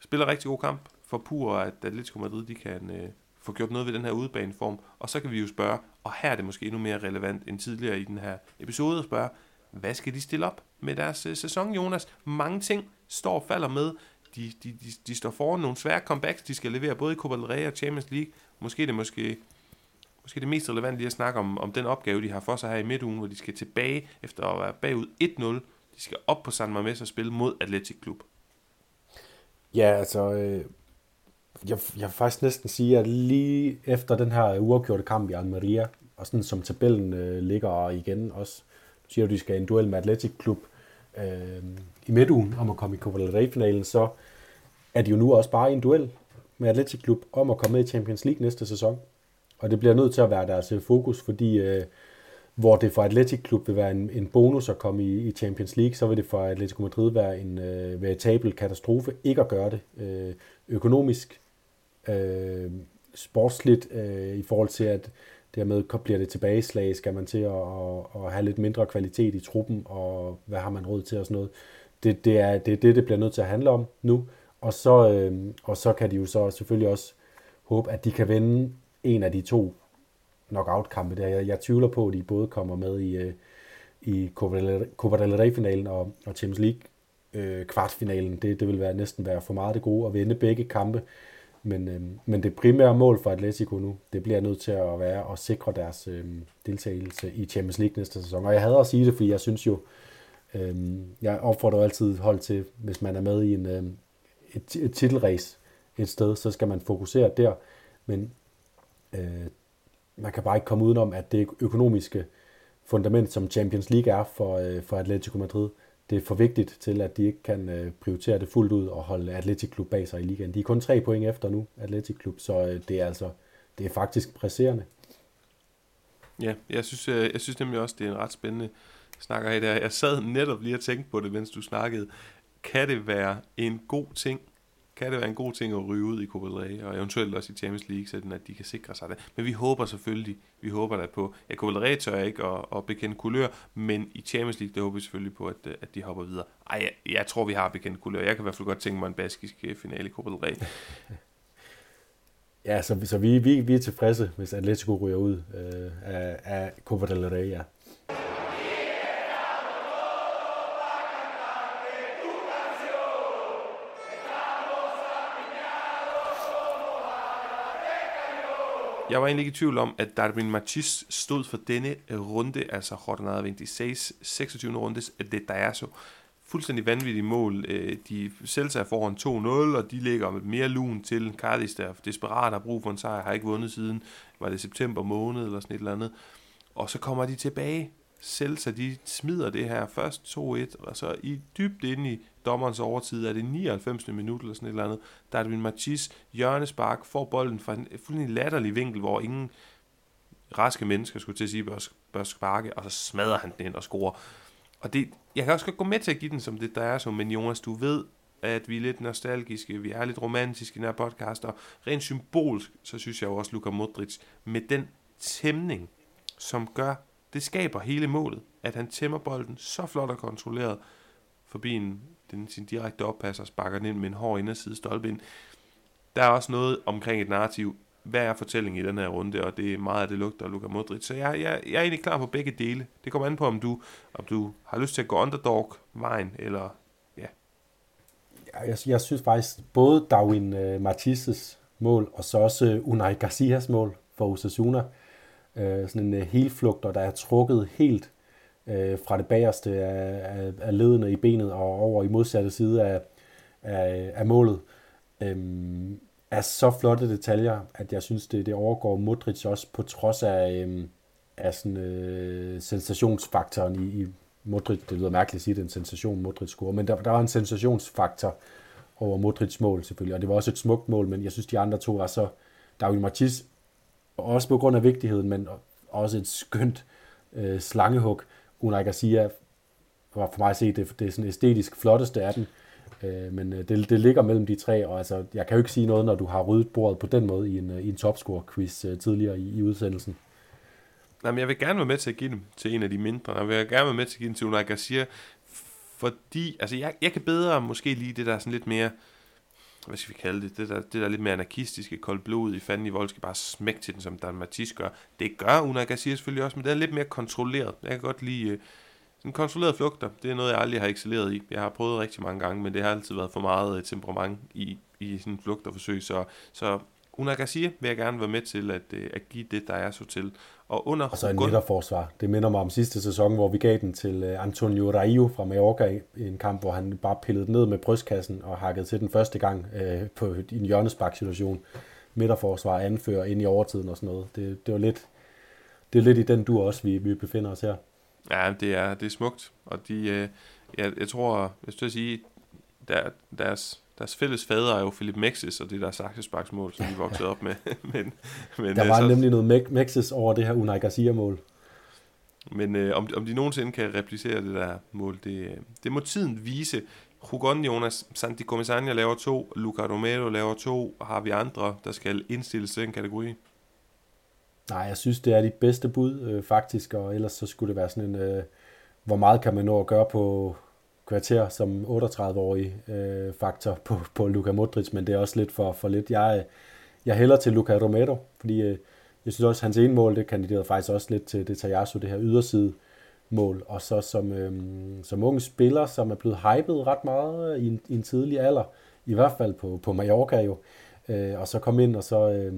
Spiller rigtig god kamp for Pur, at Atletico Madrid de kan øh, få gjort noget ved den her udebaneform. Og så kan vi jo spørge, og her er det måske endnu mere relevant end tidligere i den her episode, at spørge, hvad skal de stille op med deres øh, sæson, Jonas? Mange ting står og falder med. De, de, de, de står foran nogle svære comebacks, de skal levere både i Copa del Rey og Champions League. Måske det måske måske det mest relevante lige at snakke om, om den opgave, de har for sig her i midtugen, hvor de skal tilbage efter at være bagud 1-0. De skal op på San Mamés og spille mod Atletic Klub. Ja, altså, øh, jeg, jeg vil faktisk næsten sige, at lige efter den her uafgjorte kamp i Almeria, og sådan som tabellen øh, ligger igen også, siger du, de skal i en duel med Atletic Klub øh, i midtugen om at komme i Copa del Rey-finalen, så er de jo nu også bare i en duel med Atletic Klub om at komme med i Champions League næste sæson. Og det bliver nødt til at være deres øh, fokus, fordi øh, hvor det for Atletic Klub vil være en, en bonus at komme i, i Champions League, så vil det for Atletico Madrid være en øh, veritabel katastrofe ikke at gøre det. Øh, økonomisk øh, sportsligt øh, i forhold til, at dermed bliver det tilbageslag, skal man til at, at, at have lidt mindre kvalitet i truppen, og hvad har man råd til og sådan noget. Det, det, er, det er det, det bliver nødt til at handle om nu. Og så, øh, og så kan de jo så selvfølgelig også håbe, at de kan vinde en af de to knockout-kampe der. Jeg, jeg tvivler på, at de både kommer med i, øh, i Copa del Rey-finalen og, og Champions League øh, kvartfinalen. Det, det vil være næsten være for meget det gode at vinde begge kampe. Men, øh, men det primære mål for Atletico nu, det bliver nødt til at være at sikre deres øh, deltagelse i Champions League næste sæson. Og jeg havde at sige det, fordi jeg synes jo, øh, jeg opfordrer altid hold til, hvis man er med i en, øh, et, et titelrace et sted, så skal man fokusere der. Men øh, man kan bare ikke komme udenom, at det økonomiske fundament, som Champions League er for, øh, for Atletico Madrid, det er for vigtigt til, at de ikke kan øh, prioritere det fuldt ud og holde Atletic Klub bag sig i ligaen. De er kun tre point efter nu, Atletic Klub, så øh, det er altså det er faktisk presserende. Ja, jeg synes, øh, jeg synes nemlig også, det er en ret spændende snakker her der. Jeg sad netop lige og tænkte på det, mens du snakkede. Kan det være en god ting kan det være en god ting at ryge ud i Copa del Rey, og eventuelt også i Champions League, så at de kan sikre sig det. Men vi håber selvfølgelig, vi håber da på, at Copa del Rey tør jeg ikke at, at bekende kulør, men i Champions League, der håber vi selvfølgelig på, at, at de hopper videre. Ej, jeg, jeg tror, vi har bekendt kulør. Jeg kan i hvert fald godt tænke mig en baskisk øh, finale i Copa del Rey. ja, så, så vi, vi, vi er tilfredse, hvis Atletico ryger ud øh, af, af Copa del Rey, ja. Jeg var egentlig ikke i tvivl om, at Darwin Machis stod for denne øh, runde, altså Jornada 26, 26. rundes øh, det så Fuldstændig vanvittige mål. Øh, de selv sig foran 2-0, og de ligger med mere lun til. Cardis, der desperat har brug for en sejr, har ikke vundet siden, var det september måned eller sådan et eller andet. Og så kommer de tilbage. Celta, de smider det her først 2-1, og så i dybt inde i dommerens overtid, er det 99. minut eller sådan et eller andet, der er det Machis hjørnespark, får bolden fra en fuldstændig latterlig vinkel, hvor ingen raske mennesker skulle til at sige, bør, bør sparke, og så smadrer han den ind og scorer. Og det, jeg kan også godt gå med til at give den som det, der er som, men Jonas, du ved, at vi er lidt nostalgiske, vi er lidt romantiske i den her podcast, og rent symbolsk, så synes jeg jo også, Luka Modric, med den tæmning, som gør, det skaber hele målet, at han tæmmer bolden så flot og kontrolleret forbi en den, sin direkte oppasser, sparker den ind med en hård inderside stolpe ind. Der er også noget omkring et narrativ, hvad er fortællingen i den her runde, og det er meget af det lugter Luka Modric. Så jeg, jeg, jeg er egentlig klar på begge dele. Det kommer an på, om du, om du har lyst til at gå underdog-vejen, eller ja. Jeg, jeg synes faktisk, både Darwin uh, Martises mål, og så også øh, Unai Garcias mål for Osasuna, uh, sådan en uh, og der er trukket helt øh, fra det bagerste af, af, af ledene i benet og over i modsatte side af, af, af målet. øh, er så flotte detaljer, at jeg synes, det, det overgår Modric også på trods af, øh, af sådan, øh, sensationsfaktoren i, i Modric. Det lyder mærkeligt at sige, at det er en sensation, Modric score, men der, der var en sensationsfaktor over Modrics mål selvfølgelig, og det var også et smukt mål, men jeg synes, de andre to var så... David Martis, også på grund af vigtigheden, men også et skønt øh, slangehug. Unai Garcia var for mig at se det, det er sådan æstetisk flotteste af den. Øh, men øh, det, det ligger mellem de tre, og altså, jeg kan jo ikke sige noget, når du har ryddet bordet på den måde i en, øh, i en topscore-quiz øh, tidligere i, i udsendelsen. Jamen, jeg vil gerne være med til at give dem til en af de mindre. Jeg vil gerne være med til at give dem til Unai Garcia, fordi altså, jeg, jeg kan bedre måske lige det der sådan lidt mere, hvad skal vi kalde det, det der, det der lidt mere anarkistiske, koldt blod i fanden i vold, skal bare smække til den, som Dan Matisse gør. Det gør Una Garcia selvfølgelig også, men det er lidt mere kontrolleret. Jeg kan godt lide, øh, sådan kontrolleret flugter, det er noget, jeg aldrig har excelleret i. Jeg har prøvet rigtig mange gange, men det har altid været for meget øh, temperament i, i sådan en flugterforsøg. Så, så Una Garcia vil jeg gerne være med til at, øh, at give det, der er så til. Og, under og så en midterforsvar. Det minder mig om sidste sæson, hvor vi gav den til øh, Antonio Raio fra Mallorca i en kamp, hvor han bare pillede ned med brystkassen og hakkede til den første gang øh, på en hjørnespark-situation. Midterforsvar anfører ind i overtiden og sådan noget. Det, det var lidt, det er lidt i den du også, vi, vi befinder os her. Ja, det er, det er smukt, og de, øh, jeg, jeg tror, jeg skal sige, der, deres, deres fælles fader er jo Philip Mexis, og det der saksesparksmål, som de voksede op med. men, men, der var så, nemlig noget Mexis over det her Unai Garcia-mål. Men øh, om, om de nogensinde kan replicere det der mål, det, det må tiden vise. Hugon Jonas Santi Comisania laver to, Luca Romero laver to, har vi andre, der skal indstilles til den kategori? Nej, jeg synes, det er de bedste bud, øh, faktisk, og ellers så skulle det være sådan en, øh, hvor meget kan man nå at gøre på kvarter som 38-årig øh, faktor på, på Luka Modric, men det er også lidt for, for lidt. Jeg, jeg hælder til Luka Romero, fordi øh, jeg synes også, at hans ene mål, det kandiderede faktisk også lidt til det Tajasso, det her yderside mål, og så som, øh, som ung spiller, som er blevet hypet ret meget øh, i en, i en tidlig alder, i hvert fald på, på Mallorca jo, øh, og så komme ind og så øh,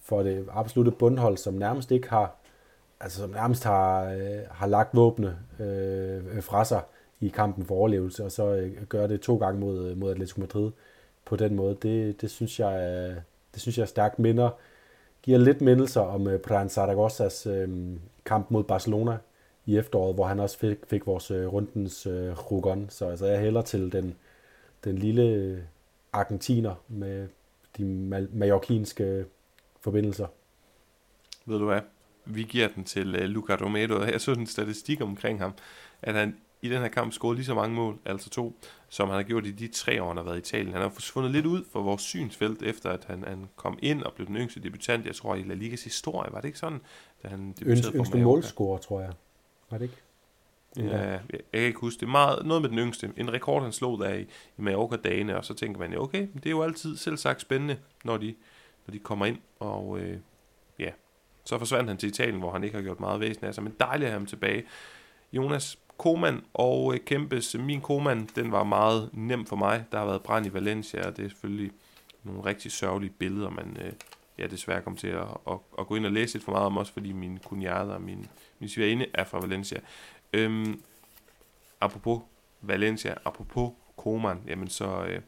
få det absolutte bundhold, som nærmest ikke har, altså som nærmest har, øh, har lagt våbne øh, fra sig i kampen for overlevelse, og så øh, gøre det to gange mod, mod Atletico Madrid på den måde, det, det synes jeg øh, det synes jeg er stærkt minder, giver lidt mindelser om øh, Pran Zaragozas øh, kamp mod Barcelona i efteråret, hvor han også fik, fik vores rundens øh, rugon. Så altså, jeg hælder til den, den lille argentiner med de mallorquinske forbindelser. Ved du hvad? Vi giver den til uh, Luca Romero. Jeg så en statistik omkring ham, at han i den her kamp scorede lige så mange mål, altså to, som han har gjort i de tre år, han har været i Italien. Han har forsvundet lidt ud for vores synsfelt, efter at han, han kom ind og blev den yngste debutant, jeg tror, i La Ligas historie. Var det ikke sådan, da han debuterede Yngste målscorer, tror jeg. Var det ikke? Ja, jeg, jeg kan ikke huske det. Meget, noget med den yngste. En rekord, han slog der i, i Mallorca-dagene, og så tænker man, okay, det er jo altid selv sagt spændende, når de, når de kommer ind, og øh, ja, så forsvandt han til Italien, hvor han ikke har gjort meget væsen af sig, men dejligt at have ham tilbage. Jonas Koman og øh, min Koman, den var meget nem for mig. Der har været brand i Valencia, og det er selvfølgelig nogle rigtig sørgelige billeder, man øh, ja, desværre kom til at, at, at, gå ind og læse lidt for meget om, også fordi min kunjade og min, min svigerinde er fra Valencia. Øhm, apropos Valencia, apropos Koman, jamen så, øh,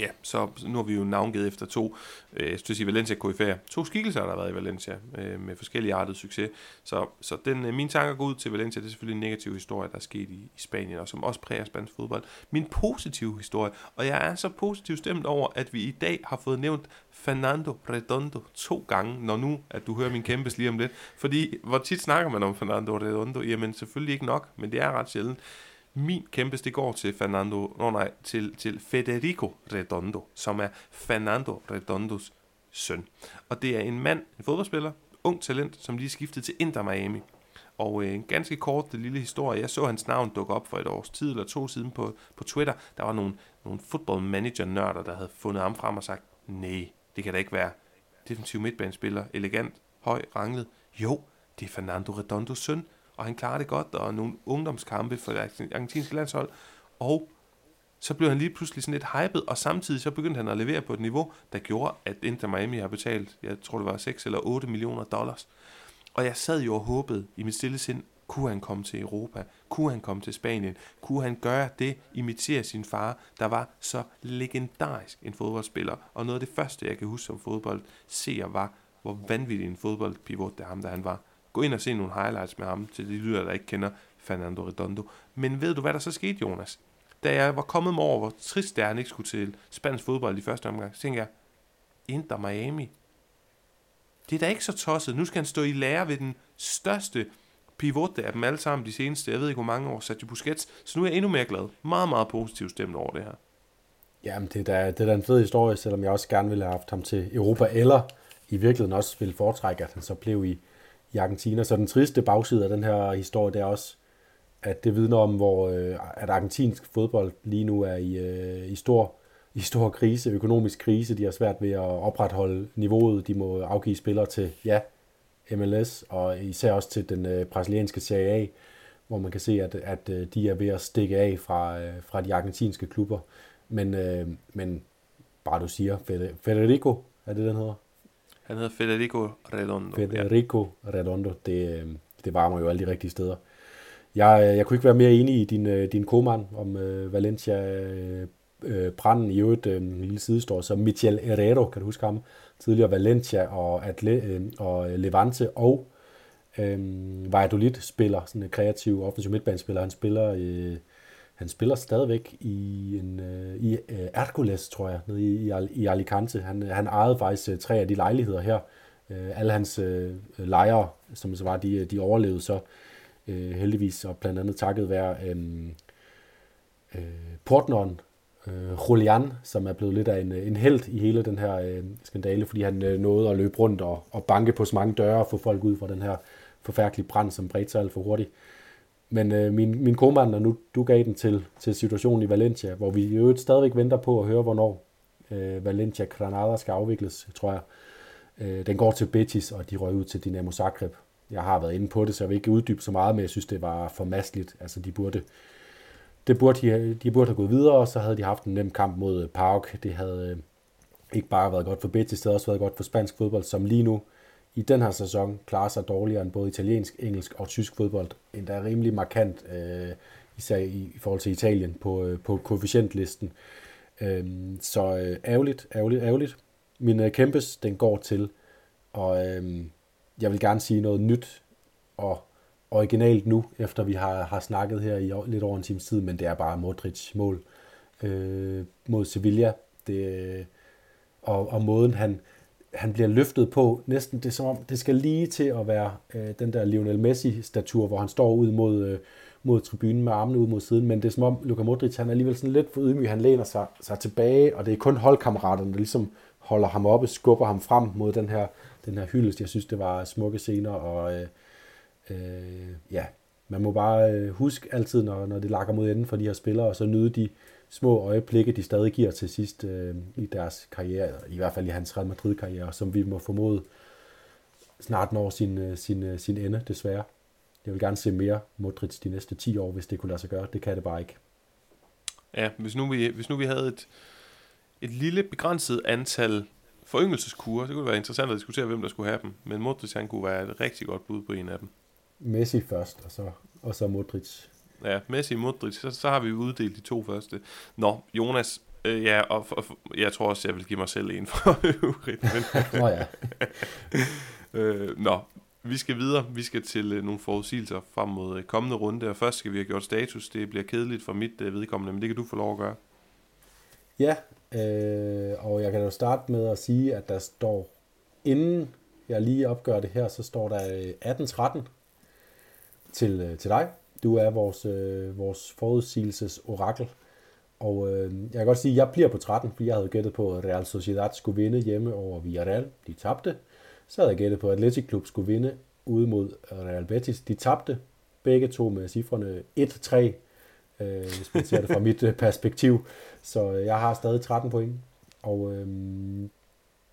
ja, så nu har vi jo navngivet efter to, øh, jeg skal sige Valencia KFA'er, to skikkelser, der har været i Valencia, øh, med forskellige artet succes. Så, så den, øh, mine tanker går ud til Valencia, det er selvfølgelig en negativ historie, der er sket i, i Spanien, og som også præger spansk fodbold. Min positive historie, og jeg er så positivt stemt over, at vi i dag har fået nævnt Fernando Redondo to gange, når nu, at du hører min kæmpe lige om lidt. Fordi, hvor tit snakker man om Fernando Redondo? Jamen, selvfølgelig ikke nok, men det er ret sjældent. Min kæmpeste går til Fernando, no, nej, til, til Federico Redondo, som er Fernando Redondos søn. Og det er en mand, en fodboldspiller, ung talent, som lige skiftede til Inter Miami. Og øh, en ganske kort det lille historie. Jeg så hans navn dukke op for et års tid eller to siden på, på Twitter. Der var nogle, nogle football manager nørder, der havde fundet ham frem og sagt, nej, det kan da ikke være defensiv midtbanespiller, elegant, høj, ranglet. Jo, det er Fernando Redondos søn, og han klarer det godt, og nogle ungdomskampe for det argentinske landshold, og så blev han lige pludselig sådan lidt hyped, og samtidig så begyndte han at levere på et niveau, der gjorde, at Inter Miami har betalt, jeg tror det var 6 eller 8 millioner dollars. Og jeg sad jo og håbede i mit stille sind, kunne han komme til Europa? Kunne han komme til Spanien? Kunne han gøre det, imitere sin far, der var så legendarisk en fodboldspiller? Og noget af det første, jeg kan huske som fodboldseer, var, hvor vanvittig en fodboldpivot det ham, der han var. Gå ind og se nogle highlights med ham, til de lyder, der ikke kender Fernando Redondo. Men ved du, hvad der så skete, Jonas? Da jeg var kommet mig over, hvor trist det er, han ikke skulle til spansk fodbold i første omgang, så tænkte jeg, Inter Miami. Det er da ikke så tosset. Nu skal han stå i lære ved den største pivot af dem alle sammen de seneste, jeg ved ikke hvor mange år, Sergio Busquets. Så nu er jeg endnu mere glad. Meget, meget positivt stemt over det her. Jamen, det er, da, det er da en fed historie, selvom jeg også gerne ville have haft ham til Europa, eller i virkeligheden også ville foretrække, at han så blev i, i Argentina. Så den triste bagside af den her historie, det er også, at det vidner om, hvor øh, at argentinsk fodbold lige nu er i, øh, i, stor, i stor krise, økonomisk krise. De har svært ved at opretholde niveauet. De må afgive spillere til, ja, MLS, og især også til den øh, brasilianske Serie A, hvor man kan se, at, at øh, de er ved at stikke af fra, øh, fra de argentinske klubber. Men, øh, men bare du siger, Federico, er det den hedder? Han hedder Federico Redondo. Federico ja. Redondo, det, øh, det varmer jo alle de rigtige steder. Jeg, øh, jeg kunne ikke være mere enig i din, øh, din komand om øh, Valencia øh, branden i øvrigt, øh, en lille sidestor, så Michel Herrero, kan du huske ham? tidligere Valencia og, Atle, øh, og Levante og øh, Valladolid spiller, sådan en kreativ offensiv midtbanespiller. Han spiller, øh, han spiller stadigvæk i, en, øh, i øh, Hercules, tror jeg, nede i, i, i Alicante. Han, øh, han ejede faktisk øh, tre af de lejligheder her. Øh, alle hans øh, lejere, som så var, de, øh, de overlevede så øh, heldigvis, og blandt andet takket være øh, øh, Portneren, øh, Julian, som er blevet lidt af en, øh, en held i hele den her øh, skandale, fordi han øh, nåede at løbe rundt og, og banke på så mange døre og få folk ud fra den her forfærdelige brand, som bredte sig alt for hurtigt. Men øh, min, min komand, nu du gav den til, til situationen i Valencia, hvor vi jo stadigvæk venter på at høre, hvornår øh, Valencia Granada skal afvikles, tror jeg. Øh, den går til Betis, og de røg ud til Dinamo Zagreb. Jeg har været inde på det, så jeg vil ikke uddybe så meget, men jeg synes, det var for mastligt. Altså, de burde det burde de, de burde have gået videre, og så havde de haft en nem kamp mod Park. Det havde øh, ikke bare været godt for Betis, det havde også været godt for spansk fodbold, som lige nu i den her sæson klarer sig dårligere end både italiensk, engelsk og tysk fodbold. Endda rimelig markant, øh, især i, i forhold til Italien på, øh, på koefficientlisten. Øh, så øh, ærgerligt, ærgerligt, ærgerligt. Min øh, kæmpes, den går til, og øh, jeg vil gerne sige noget nyt og originalt nu, efter vi har, har snakket her i lidt over en times tid, men det er bare Modric mål øh, mod Sevilla. Det, øh, og, og måden han, han bliver løftet på, næsten det som om, det skal lige til at være øh, den der Lionel Messi-statur, hvor han står ud mod, øh, mod tribunen med armene ud mod siden, men det er som om Luka Modric, han er alligevel sådan lidt for ydmyg, han læner sig, sig tilbage, og det er kun holdkammeraterne, der ligesom holder ham oppe, skubber ham frem mod den her, den her hyldest. Jeg synes, det var smukke scener, og øh, øh, ja, man må bare øh, huske altid, når, når det lakker mod enden for de her spillere, og så nyde de små øjeblikke, de stadig giver til sidst øh, i deres karriere, i hvert fald i hans Real Madrid-karriere, som vi må formode snart når sin, øh, sin, øh, sin ende, desværre. Jeg vil gerne se mere Modric de næste 10 år, hvis det kunne lade sig gøre. Det kan det bare ikke. Ja, hvis nu vi, hvis nu vi havde et, et lille begrænset antal foryngelseskurer, det kunne være interessant at diskutere, hvem der skulle have dem. Men Modric han kunne være et rigtig godt bud på en af dem. Messi først, og så, og så Modric. Ja, Messi Modric, så, så har vi uddelt de to første. Nå, Jonas, øh, ja, og, og, jeg tror også, jeg vil give mig selv en for øvrigt. Men, nå ja. øh, nå, vi skal videre. Vi skal til øh, nogle forudsigelser frem mod øh, kommende runde, og først skal vi have gjort status. Det bliver kedeligt for mit øh, vedkommende, men det kan du få lov at gøre. Ja, øh, og jeg kan jo starte med at sige, at der står, inden jeg lige opgør det her, så står der 18-13 øh, til, øh, til dig. Du er vores, øh, vores forudsigelses orakel. Og øh, jeg kan godt sige, at jeg bliver på 13, fordi jeg havde gættet på, at Real Sociedad skulle vinde hjemme over Villarreal. De tabte. Så havde jeg gættet på, at Athletic Club skulle vinde ude mod Real Betis. De tabte. Begge to med cifrene 1-3, øh, hvis man ser det fra mit øh, perspektiv. Så øh, jeg har stadig 13 point. Og øh,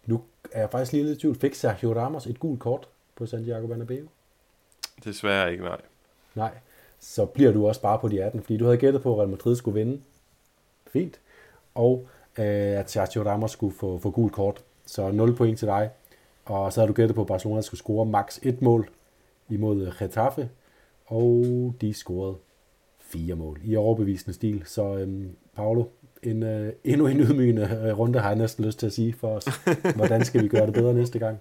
Nu er jeg faktisk lige lidt i tvivl. Fik Sergio Ramos et gult kort på Santiago Bernabeu? Desværre ikke, nej. Nej. Så bliver du også bare på de 18, fordi du havde gættet på, at Real Madrid skulle vinde. Fint. Og øh, at Sergio Ramos skulle få, få gult kort. Så 0 point til dig. Og så har du gættet på, at Barcelona skulle score max et mål imod Getafe. Og de scorede fire mål i overbevisende stil. Så øhm, Paolo, en, øh, endnu en ydmygende øh, runde har jeg næsten lyst til at sige for os. Hvordan skal vi gøre det bedre næste gang?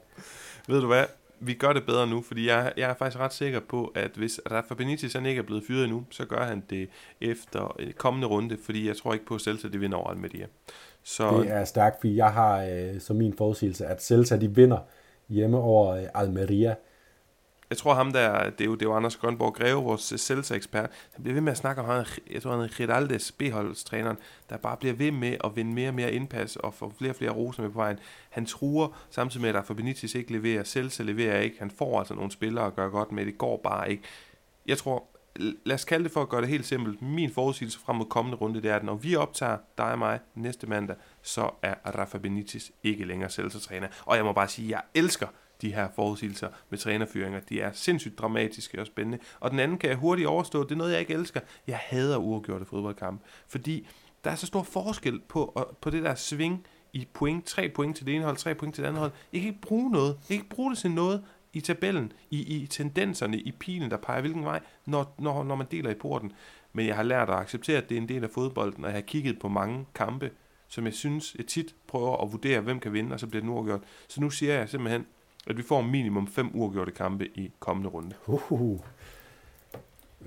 Ved du hvad? Vi gør det bedre nu, fordi jeg, jeg er faktisk ret sikker på, at hvis Rafa Benitez han ikke er blevet fyret endnu, så gør han det efter øh, kommende runde, fordi jeg tror ikke på, at Celta de vinder over Almeria. Så... Det er stærkt, fordi jeg har øh, som min forudsigelse, at Celta de vinder hjemme over øh, Almeria jeg tror ham der, det er jo, det er jo Anders Grønborg Greve, vores Celta-ekspert, han bliver ved med at snakke om, han, jeg tror han er Ridaldes, B-holdstræneren, der bare bliver ved med at vinde mere og mere indpas og få flere og flere roser med på vejen. Han truer, samtidig med, at for Benitez ikke leverer, Celta leverer ikke, han får altså nogle spillere at gøre godt med, det går bare ikke. Jeg tror, lad os kalde det for at gøre det helt simpelt. Min forudsigelse frem mod kommende runde, det er, at når vi optager dig og mig næste mandag, så er Rafa Benitez ikke længere Celta-træner. Og jeg må bare sige, at jeg elsker de her forudsigelser med trænerfyringer. De er sindssygt dramatiske og spændende. Og den anden kan jeg hurtigt overstå. Det er noget, jeg ikke elsker. Jeg hader uafgjorte fodboldkampe. Fordi der er så stor forskel på, på det der sving i point. Tre point til det ene hold, tre point til det andet hold. Jeg kan ikke bruge noget. Jeg kan ikke bruge det til noget i tabellen, i, i tendenserne, i pilen, der peger hvilken vej, når, når, når man deler i porten. Men jeg har lært at acceptere, at det er en del af fodbolden, og jeg har kigget på mange kampe, som jeg synes, jeg tit prøver at vurdere, hvem kan vinde, og så bliver det nu uafgjort. Så nu siger jeg simpelthen, at vi får minimum fem uafgjorte kampe i kommende runde. Uh,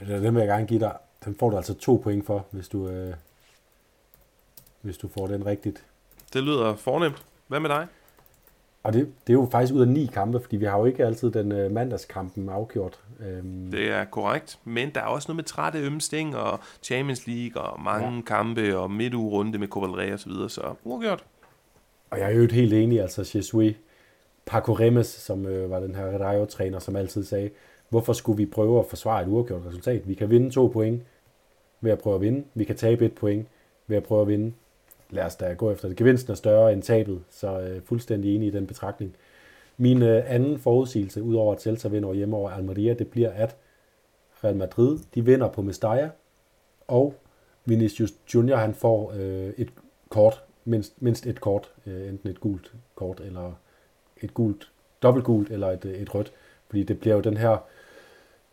Den vil jeg gerne give dig. Den får du altså to point for, hvis du, øh, hvis du får den rigtigt. Det lyder fornemt. Hvad med dig? Og det, det er jo faktisk ud af ni kampe, fordi vi har jo ikke altid den øh, mandagskampen afgjort. Øhm. Det er korrekt, men der er også noget med trætte ømsting og Champions League og mange ja. kampe og midtugerunde med Rey og så videre, så uafgjort. Og jeg er jo helt enig, altså Jesui, Paco Remes, som øh, var den her Rayo-træner, som altid sagde, hvorfor skulle vi prøve at forsvare et uafgjort resultat? Vi kan vinde to point ved at prøve at vinde. Vi kan tabe et point ved at prøve at vinde. Lad os da gå efter det. Gevinsten er større end tabet, så øh, fuldstændig enig i den betragtning. Min øh, anden forudsigelse, udover at Celta vinder hjemme over Almeria, det bliver, at Real Madrid, de vinder på Mestalla, og Vinicius Junior, han får øh, et kort, mindst, mindst et kort, øh, enten et gult kort eller et gult, dobbeltgult eller et, et rødt. Fordi det bliver jo den her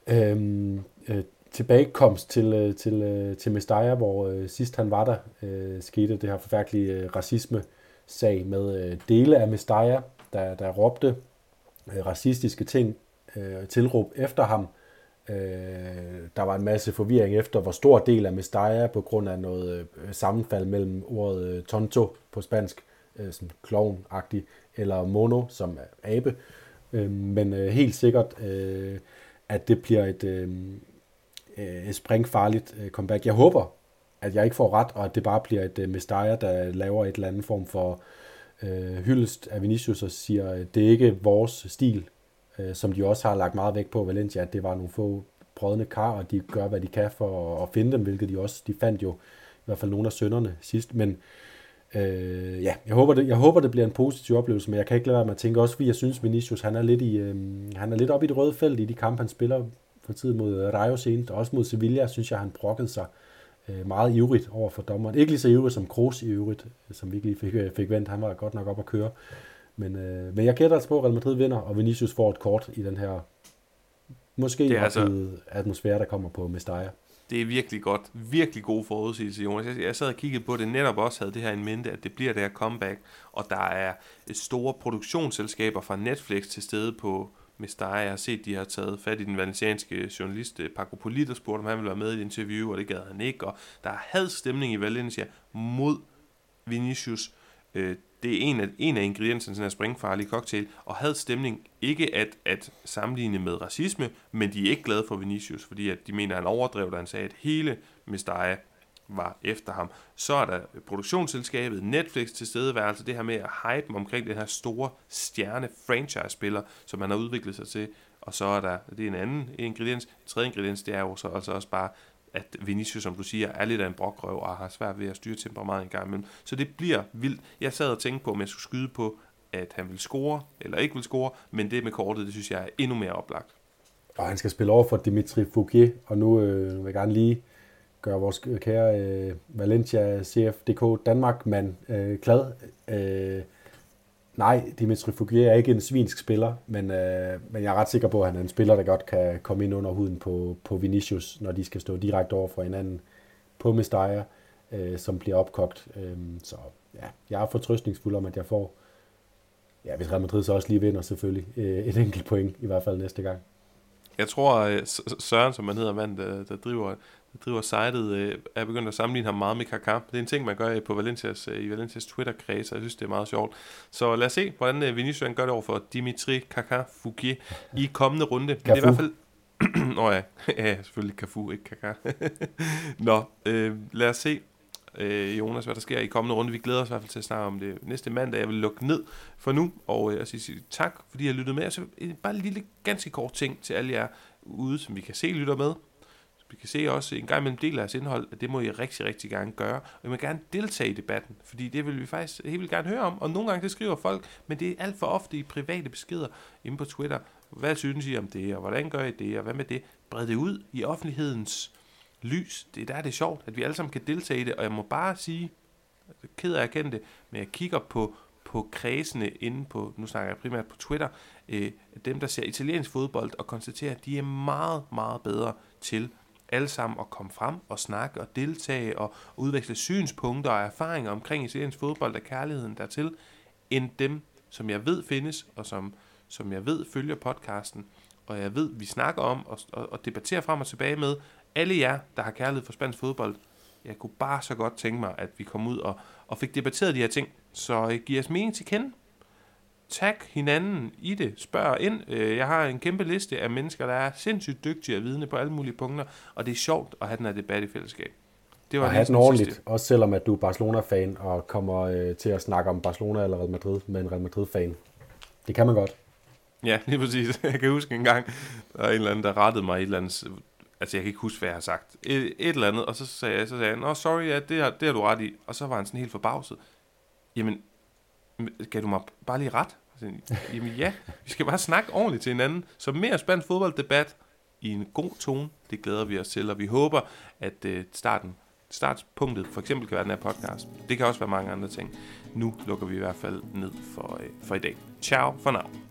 øhm, øh, tilbagekomst til, øh, til, øh, til Mestaya, hvor øh, sidst han var der, øh, skete det her forfærdelige øh, racisme-sag med øh, dele af Mestaya, der, der råbte øh, racistiske ting, øh, tilråb efter ham. Øh, der var en masse forvirring efter, hvor stor del af Mestaya på grund af noget øh, sammenfald mellem ordet øh, tonto på spansk, øh, som klovn eller mono, som er abe. Øh, men øh, helt sikkert, øh, at det bliver et, øh, øh, et springfarligt øh, comeback. Jeg håber, at jeg ikke får ret, og at det bare bliver et øh, Mestaya, der laver et eller andet form for øh, hyldest af Vinicius og siger, at det er ikke vores stil, øh, som de også har lagt meget vægt på Valencia, at det var nogle få brødne kar, og de gør, hvad de kan for at finde dem, hvilket de også, de fandt jo i hvert fald nogle af sønderne sidst, men Øh, ja, jeg håber, det, jeg håber, det bliver en positiv oplevelse, men jeg kan ikke lade være med at tænke også, fordi jeg synes, Vinicius, han er lidt, i, øh, han er lidt oppe i det røde felt i de kampe, han spiller for tid mod Rayo senest, og også mod Sevilla, synes jeg, han brokkede sig øh, meget ivrigt over for dommeren. Ikke lige så ivrigt som Kroos i øvrigt, som vi ikke lige fik, øh, fik vendt. Han var godt nok op at køre. Men, øh, men jeg gætter altså på, at Real Madrid vinder, og Vinicius får et kort i den her måske det er altså... atmosfære, der kommer på Mestalla. Det er virkelig godt. Virkelig god forudsigelse, Jonas. Jeg, jeg sad og kiggede på det, netop også havde det her en mente, at det bliver der comeback, og der er øh, store produktionsselskaber fra Netflix til stede på Mistai. Jeg har set, de har taget fat i den valencianske journalist øh, Paco Polit og spurgt, om han ville være med i et interview, og det gad han ikke. Og der er had stemning i Valencia mod Vinicius. Øh, det er en af, en af ingredienserne til den her springfarlige cocktail, og havde stemning ikke at, at sammenligne med racisme, men de er ikke glade for Vinicius, fordi at de mener, at han overdrev, da han sagde, at hele Mestalla var efter ham. Så er der produktionsselskabet Netflix til stedeværelse, det her med at hype omkring den her store stjerne franchise-spiller, som han har udviklet sig til. Og så er der, det er en anden ingrediens. En tredje ingrediens, det er jo så altså også bare at Vinicius, som du siger, er lidt af en brokrøv og har svært ved at styre temperamentet en gang imellem. Så det bliver vildt. Jeg sad og tænkte på, om jeg skulle skyde på, at han vil score, eller ikke vil score, men det med kortet, det synes jeg er endnu mere oplagt. Og han skal spille over for Dimitri Fouquier, og nu øh, vil jeg gerne lige gøre vores kære øh, Valencia CFDK Danmark-mand øh, glad. Øh, nej, Dimitri Fugier er ikke en svinsk spiller, men, øh, men jeg er ret sikker på, at han er en spiller, der godt kan komme ind under huden på, på Vinicius, når de skal stå direkte over for hinanden på Mestalla, øh, som bliver opkogt. Øh, så ja, jeg er fortrøstningsfuld om, at jeg får, ja, hvis Real Madrid så også lige vinder selvfølgelig, øh, et enkelt point i hvert fald næste gang. Jeg tror, øh, Søren, som man hedder mand, der, der driver, driver sitet, øh, er begyndt at sammenligne ham meget med Kaká. Det er en ting, man gør på Valencias, øh, i Valencias Twitter-kreds, og jeg synes, det er meget sjovt. Så lad os se, hvordan Vinicius gør det over for Dimitri Kaká Fouquier i kommende runde. Men det er i hvert fald... Nå ja, ja, selvfølgelig Cafu, ikke Kaká. Nå, øh, lad os se, øh, Jonas, hvad der sker i kommende runde. Vi glæder os i hvert fald til at snakke om det næste mandag. Jeg vil lukke ned for nu, og øh, sige, sige tak, fordi I har lyttet med. Så bare en lille, ganske kort ting til alle jer ude, som vi kan se lytter med. Vi kan se også en gang imellem del af jeres indhold, at det må I rigtig, rigtig gerne gøre. Og I må gerne deltage i debatten, fordi det vil vi faktisk helt vildt gerne høre om. Og nogle gange det skriver folk, men det er alt for ofte i private beskeder inde på Twitter. Hvad synes I om det, og hvordan gør I det, og hvad med det? Bred det ud i offentlighedens lys. Det er der, det er sjovt, at vi alle sammen kan deltage i det, og jeg må bare sige, ked af at erkende det, men jeg kigger på, på kredsene inde på, nu snakker jeg primært på Twitter, øh, dem der ser italiensk fodbold og konstaterer, at de er meget, meget bedre til alle sammen at komme frem og snakke og deltage og udveksle synspunkter og erfaringer omkring italiensk fodbold og kærligheden dertil, end dem, som jeg ved findes, og som, som jeg ved følger podcasten, og jeg ved, vi snakker om og, og, og debatterer frem og tilbage med, alle jer, der har kærlighed for spansk fodbold, jeg kunne bare så godt tænke mig, at vi kom ud og, og fik debatteret de her ting. Så øh, giv os mening til kende. Tag hinanden i det. Spørg ind. Øh, jeg har en kæmpe liste af mennesker, der er sindssygt dygtige og vidne på alle mulige punkter, og det er sjovt at have den her debat i fællesskab. Det var og have den ordentligt, sidste. også selvom at du er Barcelona-fan og kommer øh, til at snakke om Barcelona eller Real Madrid med en Real Madrid-fan. Det kan man godt. Ja, lige præcis. Jeg kan huske en gang, der er en eller anden, der rettede mig et eller andet altså jeg kan ikke huske, hvad jeg har sagt, et, et eller andet, og så sagde jeg, så sagde jeg, nå, sorry, ja, det har, det har du ret i, og så var han sådan helt forbavset. Jamen, gav du mig bare lige ret? Jamen ja, vi skal bare snakke ordentligt til hinanden, så mere spændt fodbolddebat i en god tone, det glæder vi os til, og vi håber, at øh, starten, startpunktet for eksempel kan være den her podcast. Det kan også være mange andre ting. Nu lukker vi i hvert fald ned for, øh, for i dag. Ciao for now.